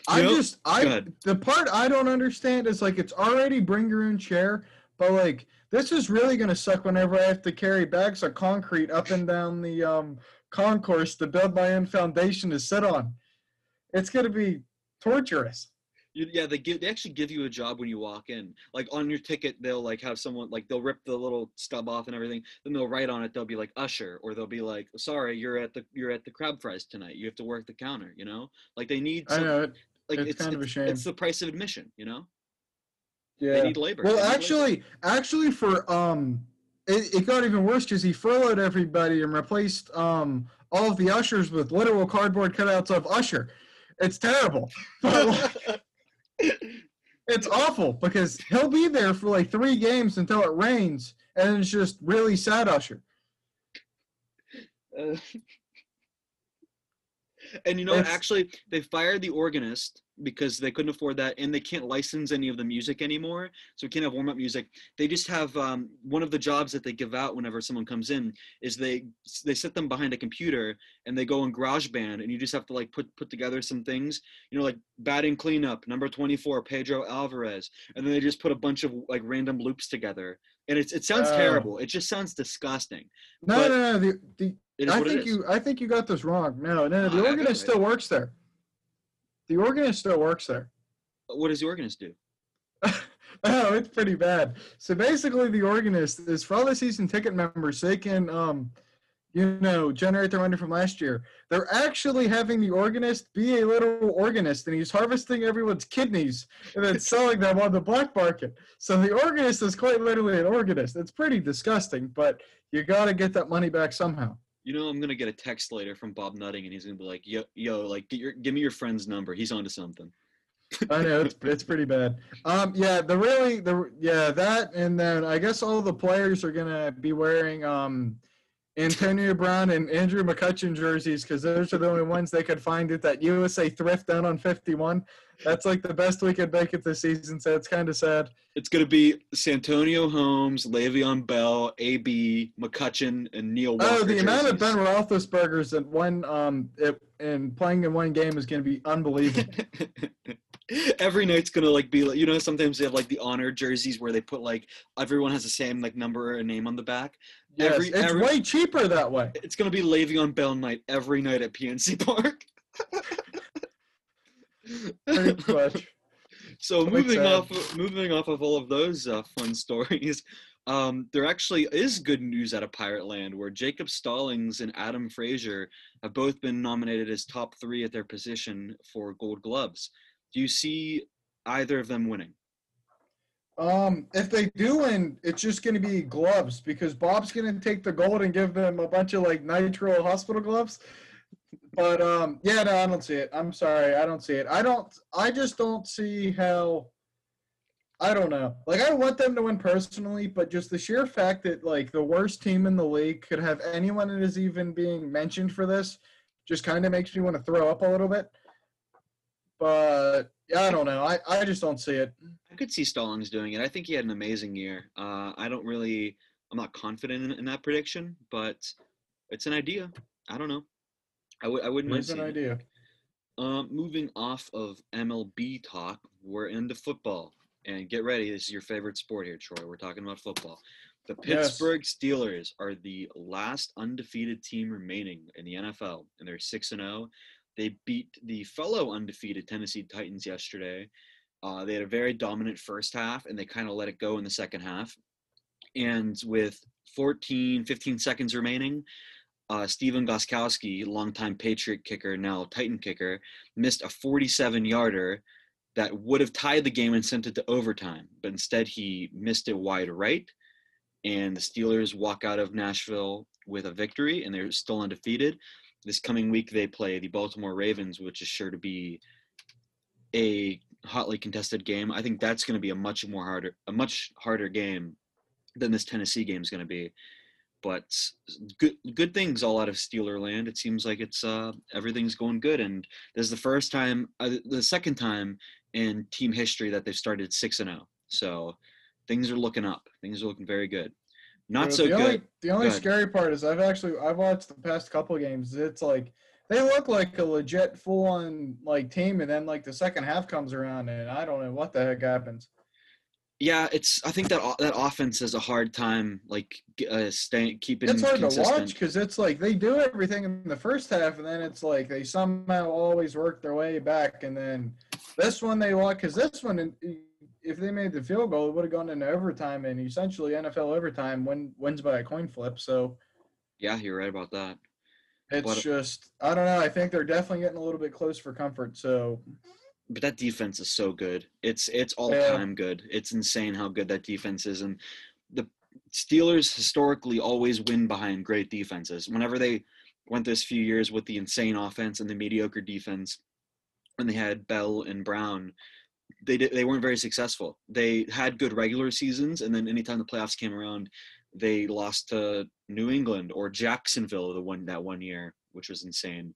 I know- just I the part I don't understand is like it's already bring your own chair, but like this is really gonna suck whenever I have to carry bags of concrete up and down the um concourse to build my own foundation to sit on. It's gonna be torturous. You, yeah, they give they actually give you a job when you walk in. Like on your ticket, they'll like have someone like they'll rip the little stub off and everything. Then they'll write on it. They'll be like usher, or they'll be like, "Sorry, you're at the you're at the crab fries tonight. You have to work the counter." You know, like they need. I know it. like it's it's kind of a shame. it's the price of admission. You know, Yeah. they need labor. Well, need labor. actually, actually, for um, it, it got even worse because he furloughed everybody and replaced um all of the ushers with literal cardboard cutouts of Usher. It's terrible. But like, it's awful because he'll be there for like three games until it rains, and it's just really sad Usher. Uh, and you know. It's- actually, they fired the organist because they couldn't afford that, and they can't license any of the music anymore. So we can't have warm up music. They just have um, one of the jobs that they give out whenever someone comes in is they they sit them behind a computer and they go in GarageBand, and you just have to like put put together some things. You know, like batting cleanup, number twenty four, Pedro Alvarez, and then they just put a bunch of like random loops together. And it's it sounds Oh. terrible. It just sounds disgusting. No, no, no. The, the I think you I think you got this wrong. No, no, no. The I organist still works there. The organist still works there. what does the organist do? oh, it's pretty bad. So basically, the organist is for all the season ticket members. They can, um, you know, generate their money from last year. They're actually having the organist be a little organist, and he's harvesting everyone's kidneys and then selling them on the black market. So the organist is quite literally an organist. It's pretty disgusting, but you got to get that money back somehow. You know, I'm gonna get a text later from Bob Nutting, and he's gonna be like, "Yo, yo, like, get your, give me your friend's number. He's onto something." I know it's it's pretty bad. Um, yeah, the really the yeah that and then I guess all the players are gonna be wearing um Antonio Brown and Andrew McCutchen jerseys because those are the only ones they could find at that USA thrift down on 51. That's like the best we could make it this season, so it's kind of sad. It's gonna be Santonio Holmes, Le'Veon Bell, AB, McCutchen, and Neil Walker. Oh, the amount of Ben jerseys. Roethlisberger's that one um it, and playing in one game is going to be unbelievable. Every night's gonna like be like you know sometimes they have like the honor jerseys where they put like everyone has the same like number or name on the back. Yes, Every- it's every- way cheaper that way. It's gonna be Le'Veon Bell night every night at PNC Park. Pretty much. So That moving off, of, moving off of all of those uh, fun stories, um, there actually is good news out of Pirate Land, where Jacob Stallings and Adam Frazier have both been nominated as top three at their position for Gold Gloves. Do you see either of them winning? Um, if they do win, it's just going to be gloves because Bob's going to take the gold and give them a bunch of like nitro hospital gloves. But um, yeah, no, I don't see it. I'm sorry, I don't see it. I don't. I just don't see how. I don't know. Like I want them to win personally, but just the sheer fact that like the worst team in the league could have anyone that is even being mentioned for this, just kind of makes me want to throw up a little bit. But yeah, I don't know. I I just don't see it. I could see Stallings doing it. I think he had an amazing year. Uh, I don't really, I'm not confident in, in that prediction, but it's an idea. I don't know. I would, I wouldn't mind Here's an seeing it. idea. Um, moving off of MLB talk, we're into football. And get ready, this is your favorite sport here, Troy. We're talking about football. The Yes. Pittsburgh Steelers are the last undefeated team remaining in the NFL, and they're 6 and 0. They beat the fellow undefeated Tennessee Titans yesterday. Uh, they had a very dominant first half, and they kind of let it go in the second half. And with 14, 15 seconds remaining, uh, Stephen Gostkowski, longtime Patriot kicker, now Titan kicker, missed a 47 yarder that would have tied the game and sent it to overtime, but instead he missed it wide right. And the Steelers walk out of Nashville with a victory, and they're still undefeated. This coming week, they play the Baltimore Ravens, which is sure to be a hotly contested game. I think that's going to be a much more harder, a much harder game than this Tennessee game is going to be. But good, good things all out of Steeler land. It seems like it's uh, everything's going good, and this is the first time, uh, the second time in team history that they've started six and zero. So things are looking up. Things are looking very good. Not so the good. Only, the only scary part is I've actually I've watched the past couple of games. It's like they look like a legit full on like team, and then like the second half comes around, and I don't know what the heck happens. Yeah, it's. I think that that offense has a hard time like uh, staying keeping It's hard to watch because it's like they do everything in the first half, and then it's like they somehow always work their way back, and then this one they lost because this one, if they made the field goal, it would have gone into overtime, and essentially NFL overtime win, wins by a coin flip. So Yeah, you're right about that. it's What- just I don't know. I think they're definitely getting a little bit close for comfort. So But that defense is so good. It's it's all Yeah. time good. It's insane how good that defense is, and the Steelers historically always win behind great defenses. Whenever they went this few years with the insane offense and the mediocre defense, when they had Bell and Brown, they did, they weren't very successful. They had good regular seasons, and then anytime the playoffs came around, they lost to New England or Jacksonville the one that one year, which was insane.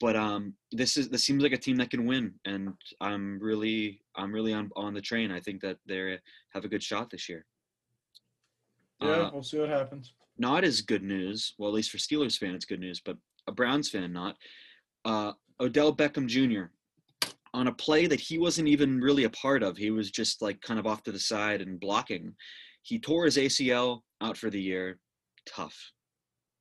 But um, this is this seems like a team that can win, and I'm really I'm really on on the train. I think that they have a good shot this year. yeah, Uh, we'll see what happens. not as good news. Well, at least for Steelers fan, it's good news, but a Browns fan, not. Uh, Odell Beckham Jr. on a play that he wasn't even really a part of. He was just like kind of off to the side and blocking. He tore his ACL out for the year. Tough,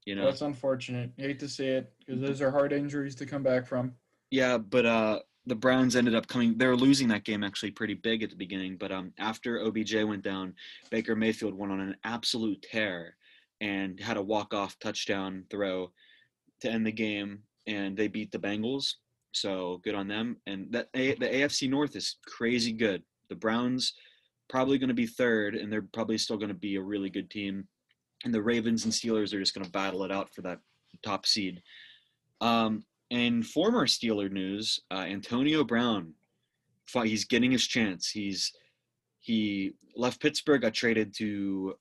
you know. That's unfortunate. Hate to see it because those are hard injuries to come back from. Yeah, but uh, the Browns ended up coming. They were losing that game actually pretty big at the beginning, but um, after OBJ went down, Baker Mayfield went on an absolute tear and had a walk-off touchdown throw to end the game, and they beat the Bengals. So good on them. And that the AFC North is crazy good. The Browns probably going to be third, and they're probably still going to be a really good team. And the Ravens and Steelers are just going to battle it out for that top seed. Um, in former Steeler news, uh, Antonio Brown, he's getting his chance. He's he left Pittsburgh, got traded to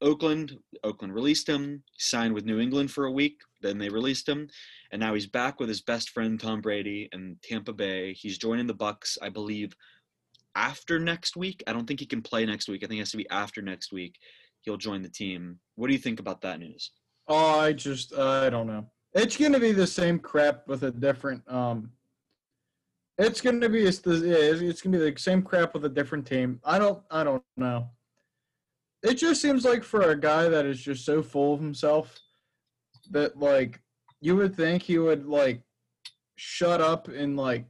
Oakland. Oakland released him, signed with New England for a week. Then they released him, and now he's back with his best friend Tom Brady in Tampa Bay. He's joining the Bucks, I believe, after next week. I don't think he can play next week. I think it has to be after next week. He'll join the team. What do you think about that news? Oh, I just I don't know. It's gonna be the same crap with a different um. It's gonna be it's the it's gonna be the same crap with a different team. I don't I don't know. It just seems like for a guy that is just so full of himself that like you would think he would like shut up and like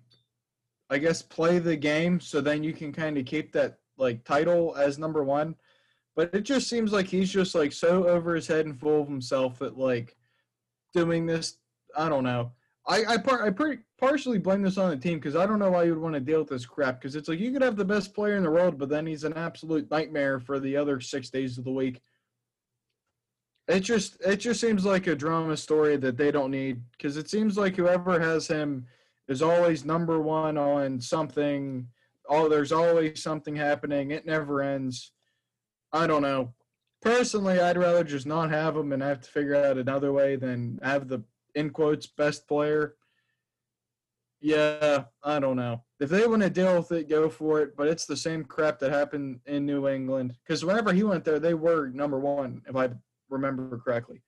I guess play the game so then you can kind of keep that like title as number one. But it just seems like he's just like so over his head and full of himself that like doing this. I don't know. I I, par- I pretty partially blame this on the team because I don't know why you would want to deal with this crap because it's like you could have the best player in the world, but then he's an absolute nightmare for the other six days of the week. It just it just seems like a drama story that they don't need because it seems like whoever has him is always number one on something. Oh, there's always something happening. It never ends. I don't know. Personally, I'd rather just not have him and have to figure out another way than have the in quotes best player. Yeah, I don't know. If they want to deal with it, go for it. But it's the same crap that happened in New England because whenever he went there, they were number one, if I remember correctly.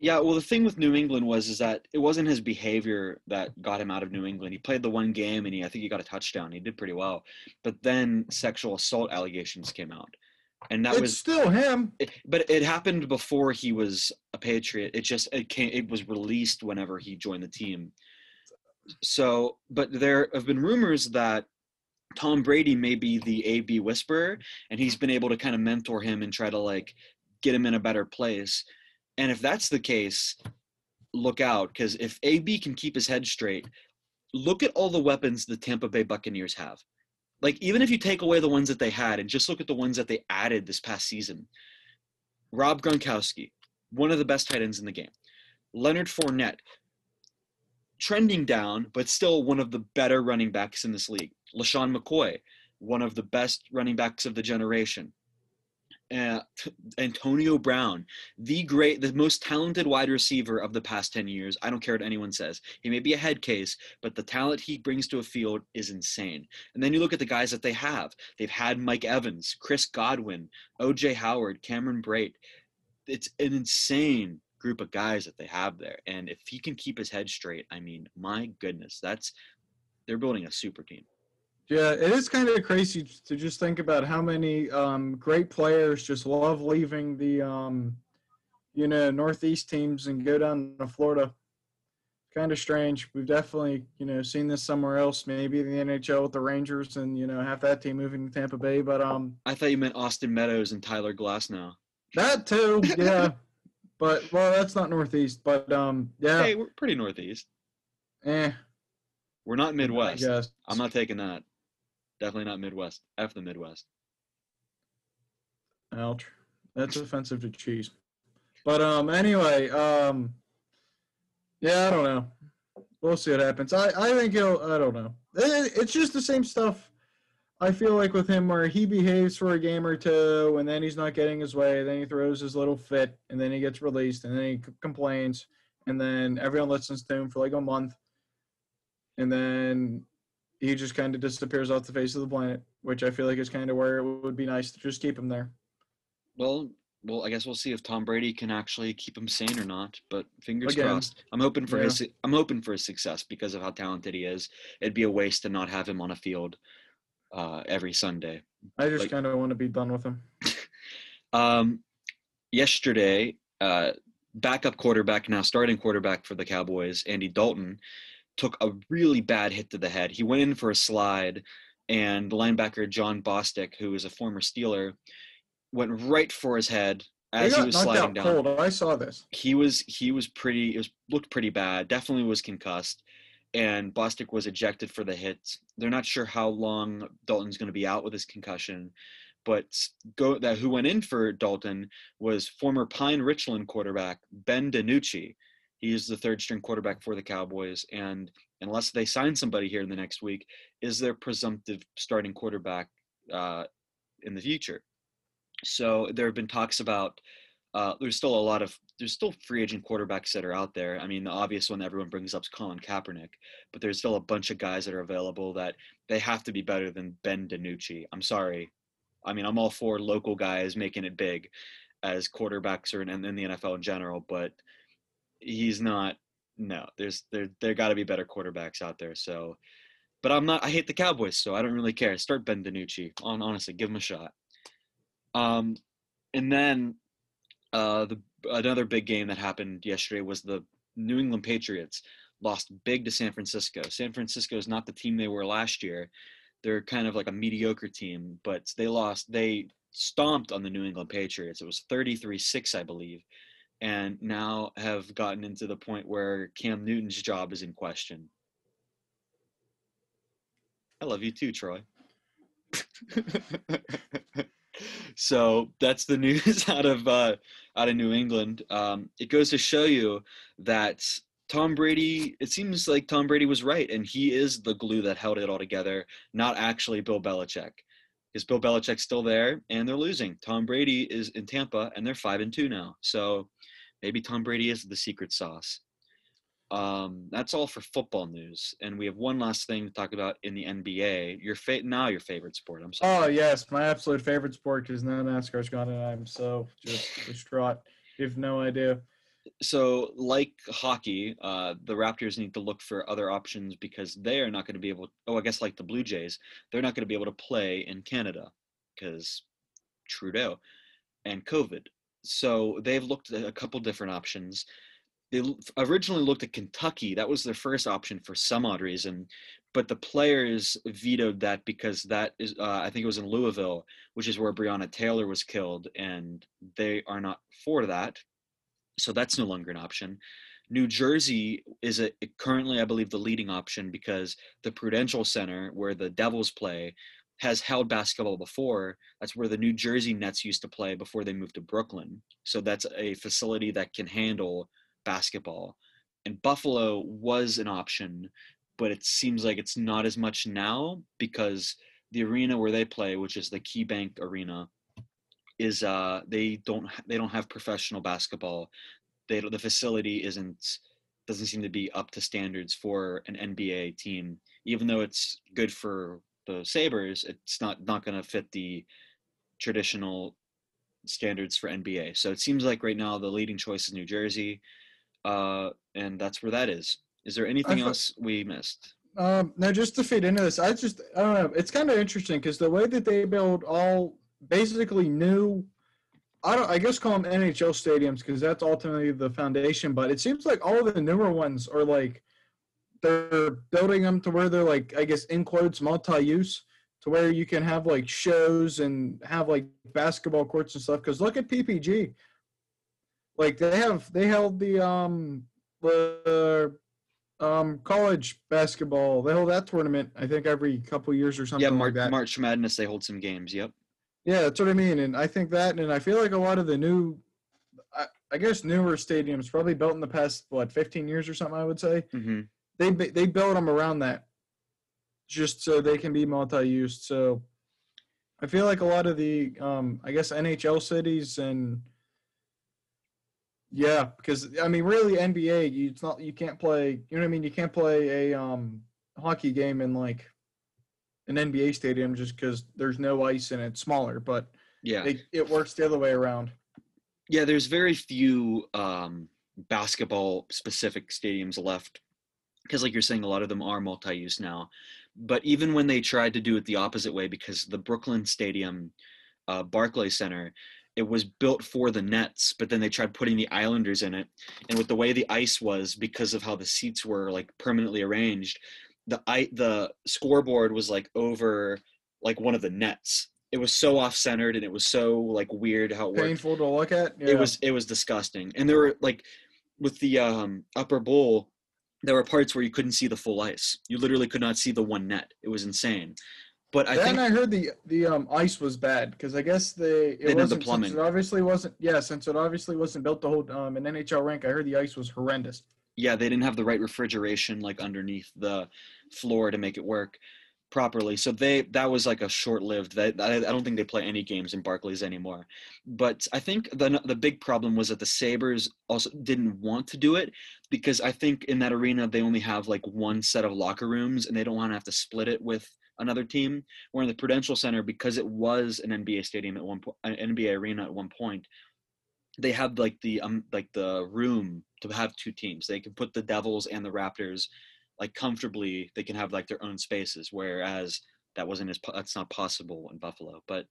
Yeah, well, the thing with New England was is that it wasn't his behavior that got him out of New England. He played the one game and he, I think he got a touchdown. He did pretty well, but then sexual assault allegations came out, and that it's was. still him. It, but it happened before he was a Patriot. It just it came. It was released whenever he joined the team. So, but there have been rumors that Tom Brady may be the AB whisperer, and he's been able to kind of mentor him and try to like get him in a better place. And if that's the case, look out because if AB can keep his head straight, look at all the weapons the Tampa Bay Buccaneers have. Like even if you take away the ones that they had and just look at the ones that they added this past season, Rob Gronkowski, one of the best tight ends in the game. Leonard Fournette, trending down, but still one of the better running backs in this league. LeSean McCoy, one of the best running backs of the generation. Uh, Antonio Brown, the great, the most talented wide receiver of the past 10 years. I don't care what anyone says. He may be a head case, but the talent he brings to a field is insane. And then you look at the guys that they have. They've had Mike Evans, Chris Godwin, OJ Howard, Cameron Brate. It's an insane group of guys that they have there. And if he can keep his head straight, I mean, my goodness, that's they're building a super team. Yeah, it is kind of crazy to just think about how many um, great players just love leaving the, um, you know, Northeast teams and go down to Florida. Kind of strange. We've definitely, you know, seen this somewhere else, maybe the NHL with the Rangers and, you know, half that team moving to Tampa Bay. But um, I thought you meant Austin Meadows and Tyler Glass. Now That too, yeah. but well, that's not Northeast. But um, yeah. Hey, we're pretty Northeast. Eh. We're not Midwest. Yes. I'm not taking that. Definitely not Midwest. F the Midwest. Ouch. That's offensive to cheese. But um anyway, um yeah, I don't know. We'll see what happens. I, I think he'll I don't know. It, it's just the same stuff I feel like with him where he behaves for a game or two and then he's not getting his way, then he throws his little fit and then he gets released and then he c- complains and then everyone listens to him for like a month. And then he just kind of disappears off the face of the planet, which I feel like is kind of where it would be nice to just keep him there. Well, well, I guess we'll see if Tom Brady can actually keep him sane or not. But fingers Again, crossed. I'm hoping for yeah. his. I'm hoping for his success because of how talented he is. It'd be a waste to not have him on a field uh, every Sunday. I just like, kind of want to be done with him. um, yesterday, uh, backup quarterback now starting quarterback for the Cowboys, Andy Dalton, took a really bad hit to the head. He went in for a slide, and linebacker Jon Bostic, who is a former Steeler, went right for his head as he, was sliding down. Cold. I saw this. He was he was pretty. It was looked pretty bad. Definitely was concussed, and Bostic was ejected for the hit. They're not sure how long Dalton's going to be out with his concussion. But go that who went in for Dalton was former Pine Richland quarterback Ben DiNucci, he is the third string quarterback for the Cowboys, and unless they sign somebody here in the next week, is their presumptive starting quarterback uh, in the future. So there have been talks about. Uh, there's still a lot of there's still free agent quarterbacks that are out there. I mean, the obvious one everyone brings up is Colin Kaepernick, but there's still a bunch of guys that are available that they have to be better than Ben DiNucci. I'm sorry. I mean, I'm all for local guys making it big as quarterbacks or in, in the NFL in general, but he's not. No, there's there there got to be better quarterbacks out there. So, but I'm not. I hate the Cowboys, so I don't really care. Start Ben DiNucci. On honestly, give him a shot. Um, and then uh, the another big game that happened yesterday was the New England Patriots lost big to San Francisco. San Francisco is not the team they were last year. They're kind of like a mediocre team, but they lost. They stomped on the New England Patriots. It was 33-6, I believe and now have gotten into the point where Cam Newton's job is in question. I love you too, Troy. so that's the news out of uh, out of New England. Um, it goes to show you that Tom Brady. It seems like Tom Brady was right, and he is the glue that held it all together. Not actually Bill Belichick. Is Bill Belichick still there? And they're losing. Tom Brady is in Tampa, and they're five and two now. So maybe Tom Brady is the secret sauce. Um, that's all for football news, and we have one last thing to talk about in the NBA. Your fa- now your favorite sport. I'm sorry. Oh yes, my absolute favorite sport because now NASCAR's gone, and I'm so just distraught. You have no idea. So, like hockey, uh, the Raptors need to look for other options because they are not going to be able. Oh, I guess like the Blue Jays, they're not going to be able to play in Canada because Trudeau and COVID so they've looked at a couple different options. They originally looked at Kentucky. That was their first option for some odd reason, but the players vetoed that because that is, uh, I think it was in Louisville, which is where Breonna Taylor was killed, and they are not for that. So that's no longer an option. New Jersey is a, currently, I believe, the leading option because the Prudential Center, where the Devils play, has held basketball before. That's where the New Jersey Nets used to play before they moved to Brooklyn. So that's a facility that can handle basketball. And Buffalo was an option, but it seems like it's not as much now because the arena where they play, which is the KeyBank Arena, is uh they don't they don't have professional basketball. They the facility isn't doesn't seem to be up to standards for an NBA team. Even though it's good for the Sabres, it's not not going to fit the traditional standards for NBA. So it seems like right now the leading choice is New Jersey, uh, and that's where that is. Is there anything thought, else we missed? Um, no, just to feed into this, I just I don't know. It's kind of interesting because the way that they build all basically new. I don't. I guess call them NHL stadiums because that's ultimately the foundation. But it seems like all of the newer ones are like they're building them to where they're like I guess in quotes multi-use to where you can have like shows and have like basketball courts and stuff. Because look at PPG, like they have they held the um the um college basketball. They hold that tournament I think every couple years or something. Yeah, Mar- like that. March Madness they hold some games. Yep. Yeah, that's what I mean, and I think that, and I feel like a lot of the new, I, I guess newer stadiums, probably built in the past what 15 years or something. I would say. Mm-hmm they they build them around that just so they can be multi-used. So I feel like a lot of the um, I guess NHL cities and yeah, because I mean really NBA you it's not you can't play you know what I mean you can't play a um, hockey game in like an NBA stadium just because there's no ice and it's smaller, but yeah, it, it works the other way around. Yeah, there's very few um, basketball specific stadiums left because like you're saying a lot of them are multi-use now. But even when they tried to do it the opposite way because the brooklyn stadium uh, Barclays center it was built for the nets but then they tried putting the islanders in it. And with the way the ice was because of how the seats were like permanently arranged the i the scoreboard was like over like one of the nets it was so off centered and it was so like weird how it worked. painful to look at yeah. it was it was disgusting and there were like with the um upper bowl there were parts where you couldn't see the full ice. You literally could not see the one net. It was insane. But I then think I heard the the um, ice was bad because I guess they it they wasn't the plumbing. Since it obviously wasn't yeah since it obviously wasn't built to hold um, an NHL rink. I heard the ice was horrendous. Yeah, they didn't have the right refrigeration like underneath the floor to make it work properly. So they that was like a short-lived. That I, I don't think they play any games in Barclays anymore. But I think the the big problem was that the Sabres also didn't want to do it because I think in that arena they only have like one set of locker rooms and they don't want to have to split it with another team. Where in the Prudential Center, because it was an NBA stadium at one point, uh, an NBA arena at one point, they have like the um like the room to have two teams. They can put the Devils and the Raptors like comfortably they can have like their own spaces whereas that wasn't as that's not possible in buffalo. But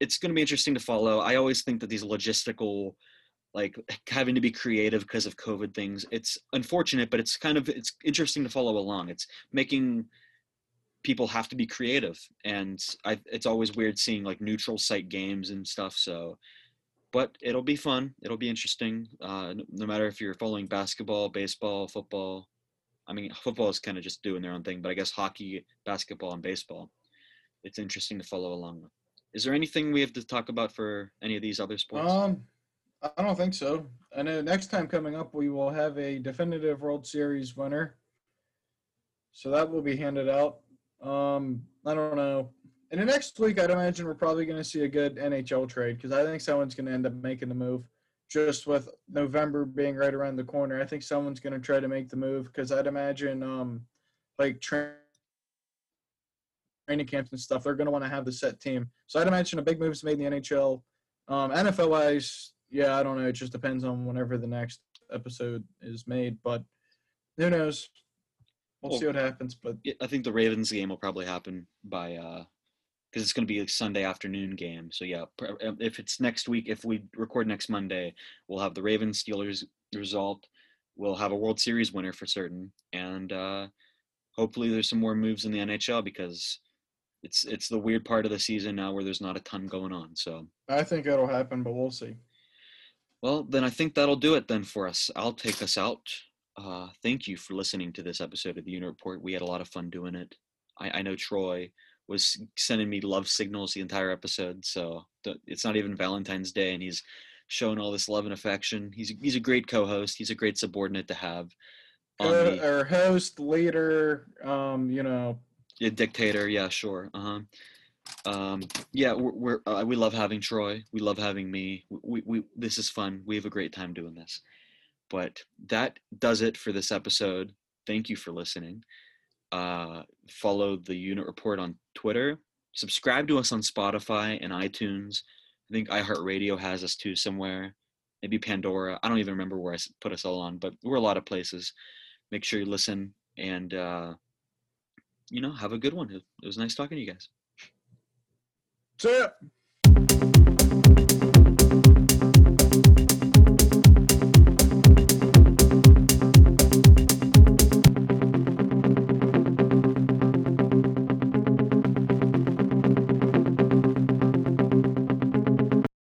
it's going to be interesting to follow. I always think that these logistical like having to be creative because of covid things it's unfortunate but it's kind of it's interesting to follow along. It's making people have to be creative and I, it's always weird seeing like neutral site games and stuff so but it'll be fun it'll be interesting uh, no matter if you're following basketball baseball football I mean, football is kind of just doing their own thing, but I guess hockey, basketball, and baseball, it's interesting to follow along with. Is there anything we have to talk about for any of these other sports? Um, I don't think so. I know next time coming up, we will have a definitive World Series winner. So that will be handed out. Um, I don't know. In the next week, I'd imagine we're probably going to see a good NHL trade because I think someone's going to end up making the move just with November being right around the corner, I think someone's going to try to make the move because I'd imagine um, like training camps and stuff, they're going to want to have the set team. So I'd imagine a big move is made in the NHL. Um, NFL wise, yeah, I don't know. It just depends on whenever the next episode is made, but who knows? We'll, well see what happens. But I think the Ravens game will probably happen by uh, because it's going to be a Sunday afternoon game. So yeah, um, if it's next week, if we record next Monday, we'll have the Ravens Steelers result. We'll have a World Series winner for certain, and uh, hopefully there's some more moves in the NHL because it's it's the weird part of the season now where there's not a ton going on. So I think it'll happen, but we'll see. Well, then I think that'll do it then for us. I'll take us out. Uh, thank you for listening to this episode of the Unit Report. We had a lot of fun doing it. I, I know Troy was sending me love signals the entire episode, so it's not even Valentine's Day, and he's showing all this love and affection. He's he's a great co-host. He's a great subordinate to have. Uh, the, our host, leader, um, you know, yeah, dictator. Yeah, sure. Uh huh. Um, yeah, we're, we're uh, we love having Troy. We love having me. We, we this is fun. We have a great time doing this. But that does it for this episode. Thank you for listening. Uh, follow the Unit Report on Twitter. Subscribe to us on Spotify and iTunes. I think iHeartRadio has us too somewhere. Maybe Pandora. I don't even remember where I put us all on, but we're a lot of places. Make sure you listen and uh, you know have a good one. It was nice talking to you guys. so yeah.